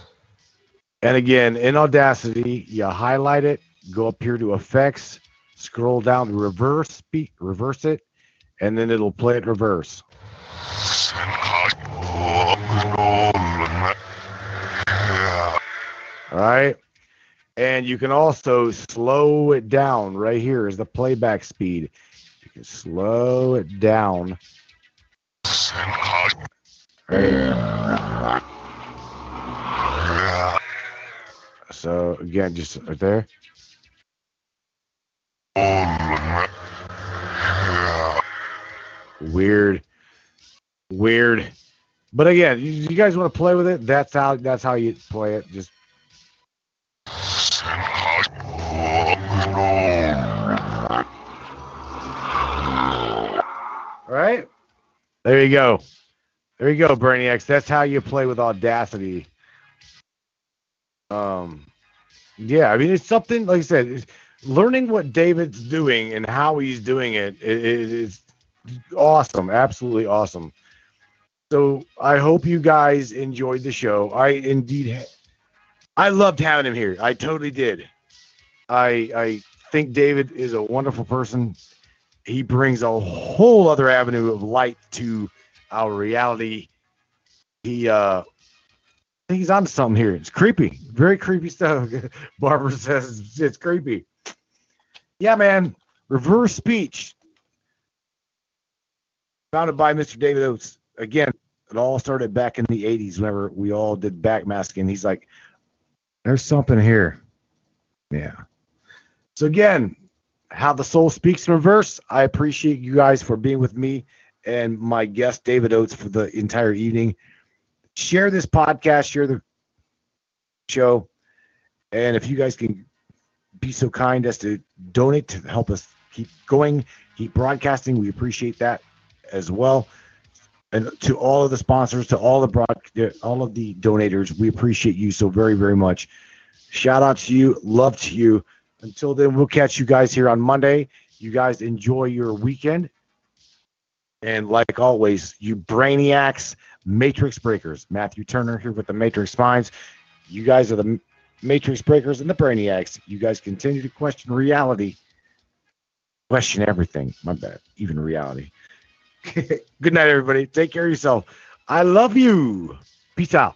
And again, in Audacity, you highlight it, go up here to effects, scroll down to reverse speak, reverse it, and then it'll play it reverse. All right. And you can also slow it down. Right here is the playback speed. Slow it down. So again, just right there. Weird. Weird. But again, you guys want to play with it? That's how that's how you play it. Just right. There you go. There you go, Brainiacs. That's how you play with Audacity. Um, yeah, I mean, it's something like I said. Learning what David's doing and how he's doing it, is awesome, absolutely awesome. So I hope you guys enjoyed the show. I indeed, I loved having him here. I totally did. I I think David is a wonderful person. He brings a whole other avenue of light to our reality. He uh he's onto something here. It's creepy. Very creepy stuff. Barbara says it's creepy. Yeah, man. Reverse speech. Founded by Mr. David Oates. Again, it all started back in the 80s whenever we all did backmasking. He's like, there's something here. Yeah. So again, how the soul speaks in reverse. I appreciate you guys for being with me and my guest David Oates for the entire evening. Share this podcast, share the show, and if you guys can be so kind as to donate to help us keep going, keep broadcasting, we appreciate that as well. And to all of the sponsors, to all the broad, all of the donators, we appreciate you so very, very much. Shout out to you, love to you. Until then, we'll catch you guys here on Monday. You guys enjoy your weekend. And like always, you brainiacs, matrix breakers. Matthew Turner here with the Matrix Minds. You guys are the matrix breakers and the brainiacs. You guys continue to question reality. Question everything. My bad. Even reality. Good night, everybody. Take care of yourself. I love you. Peace out.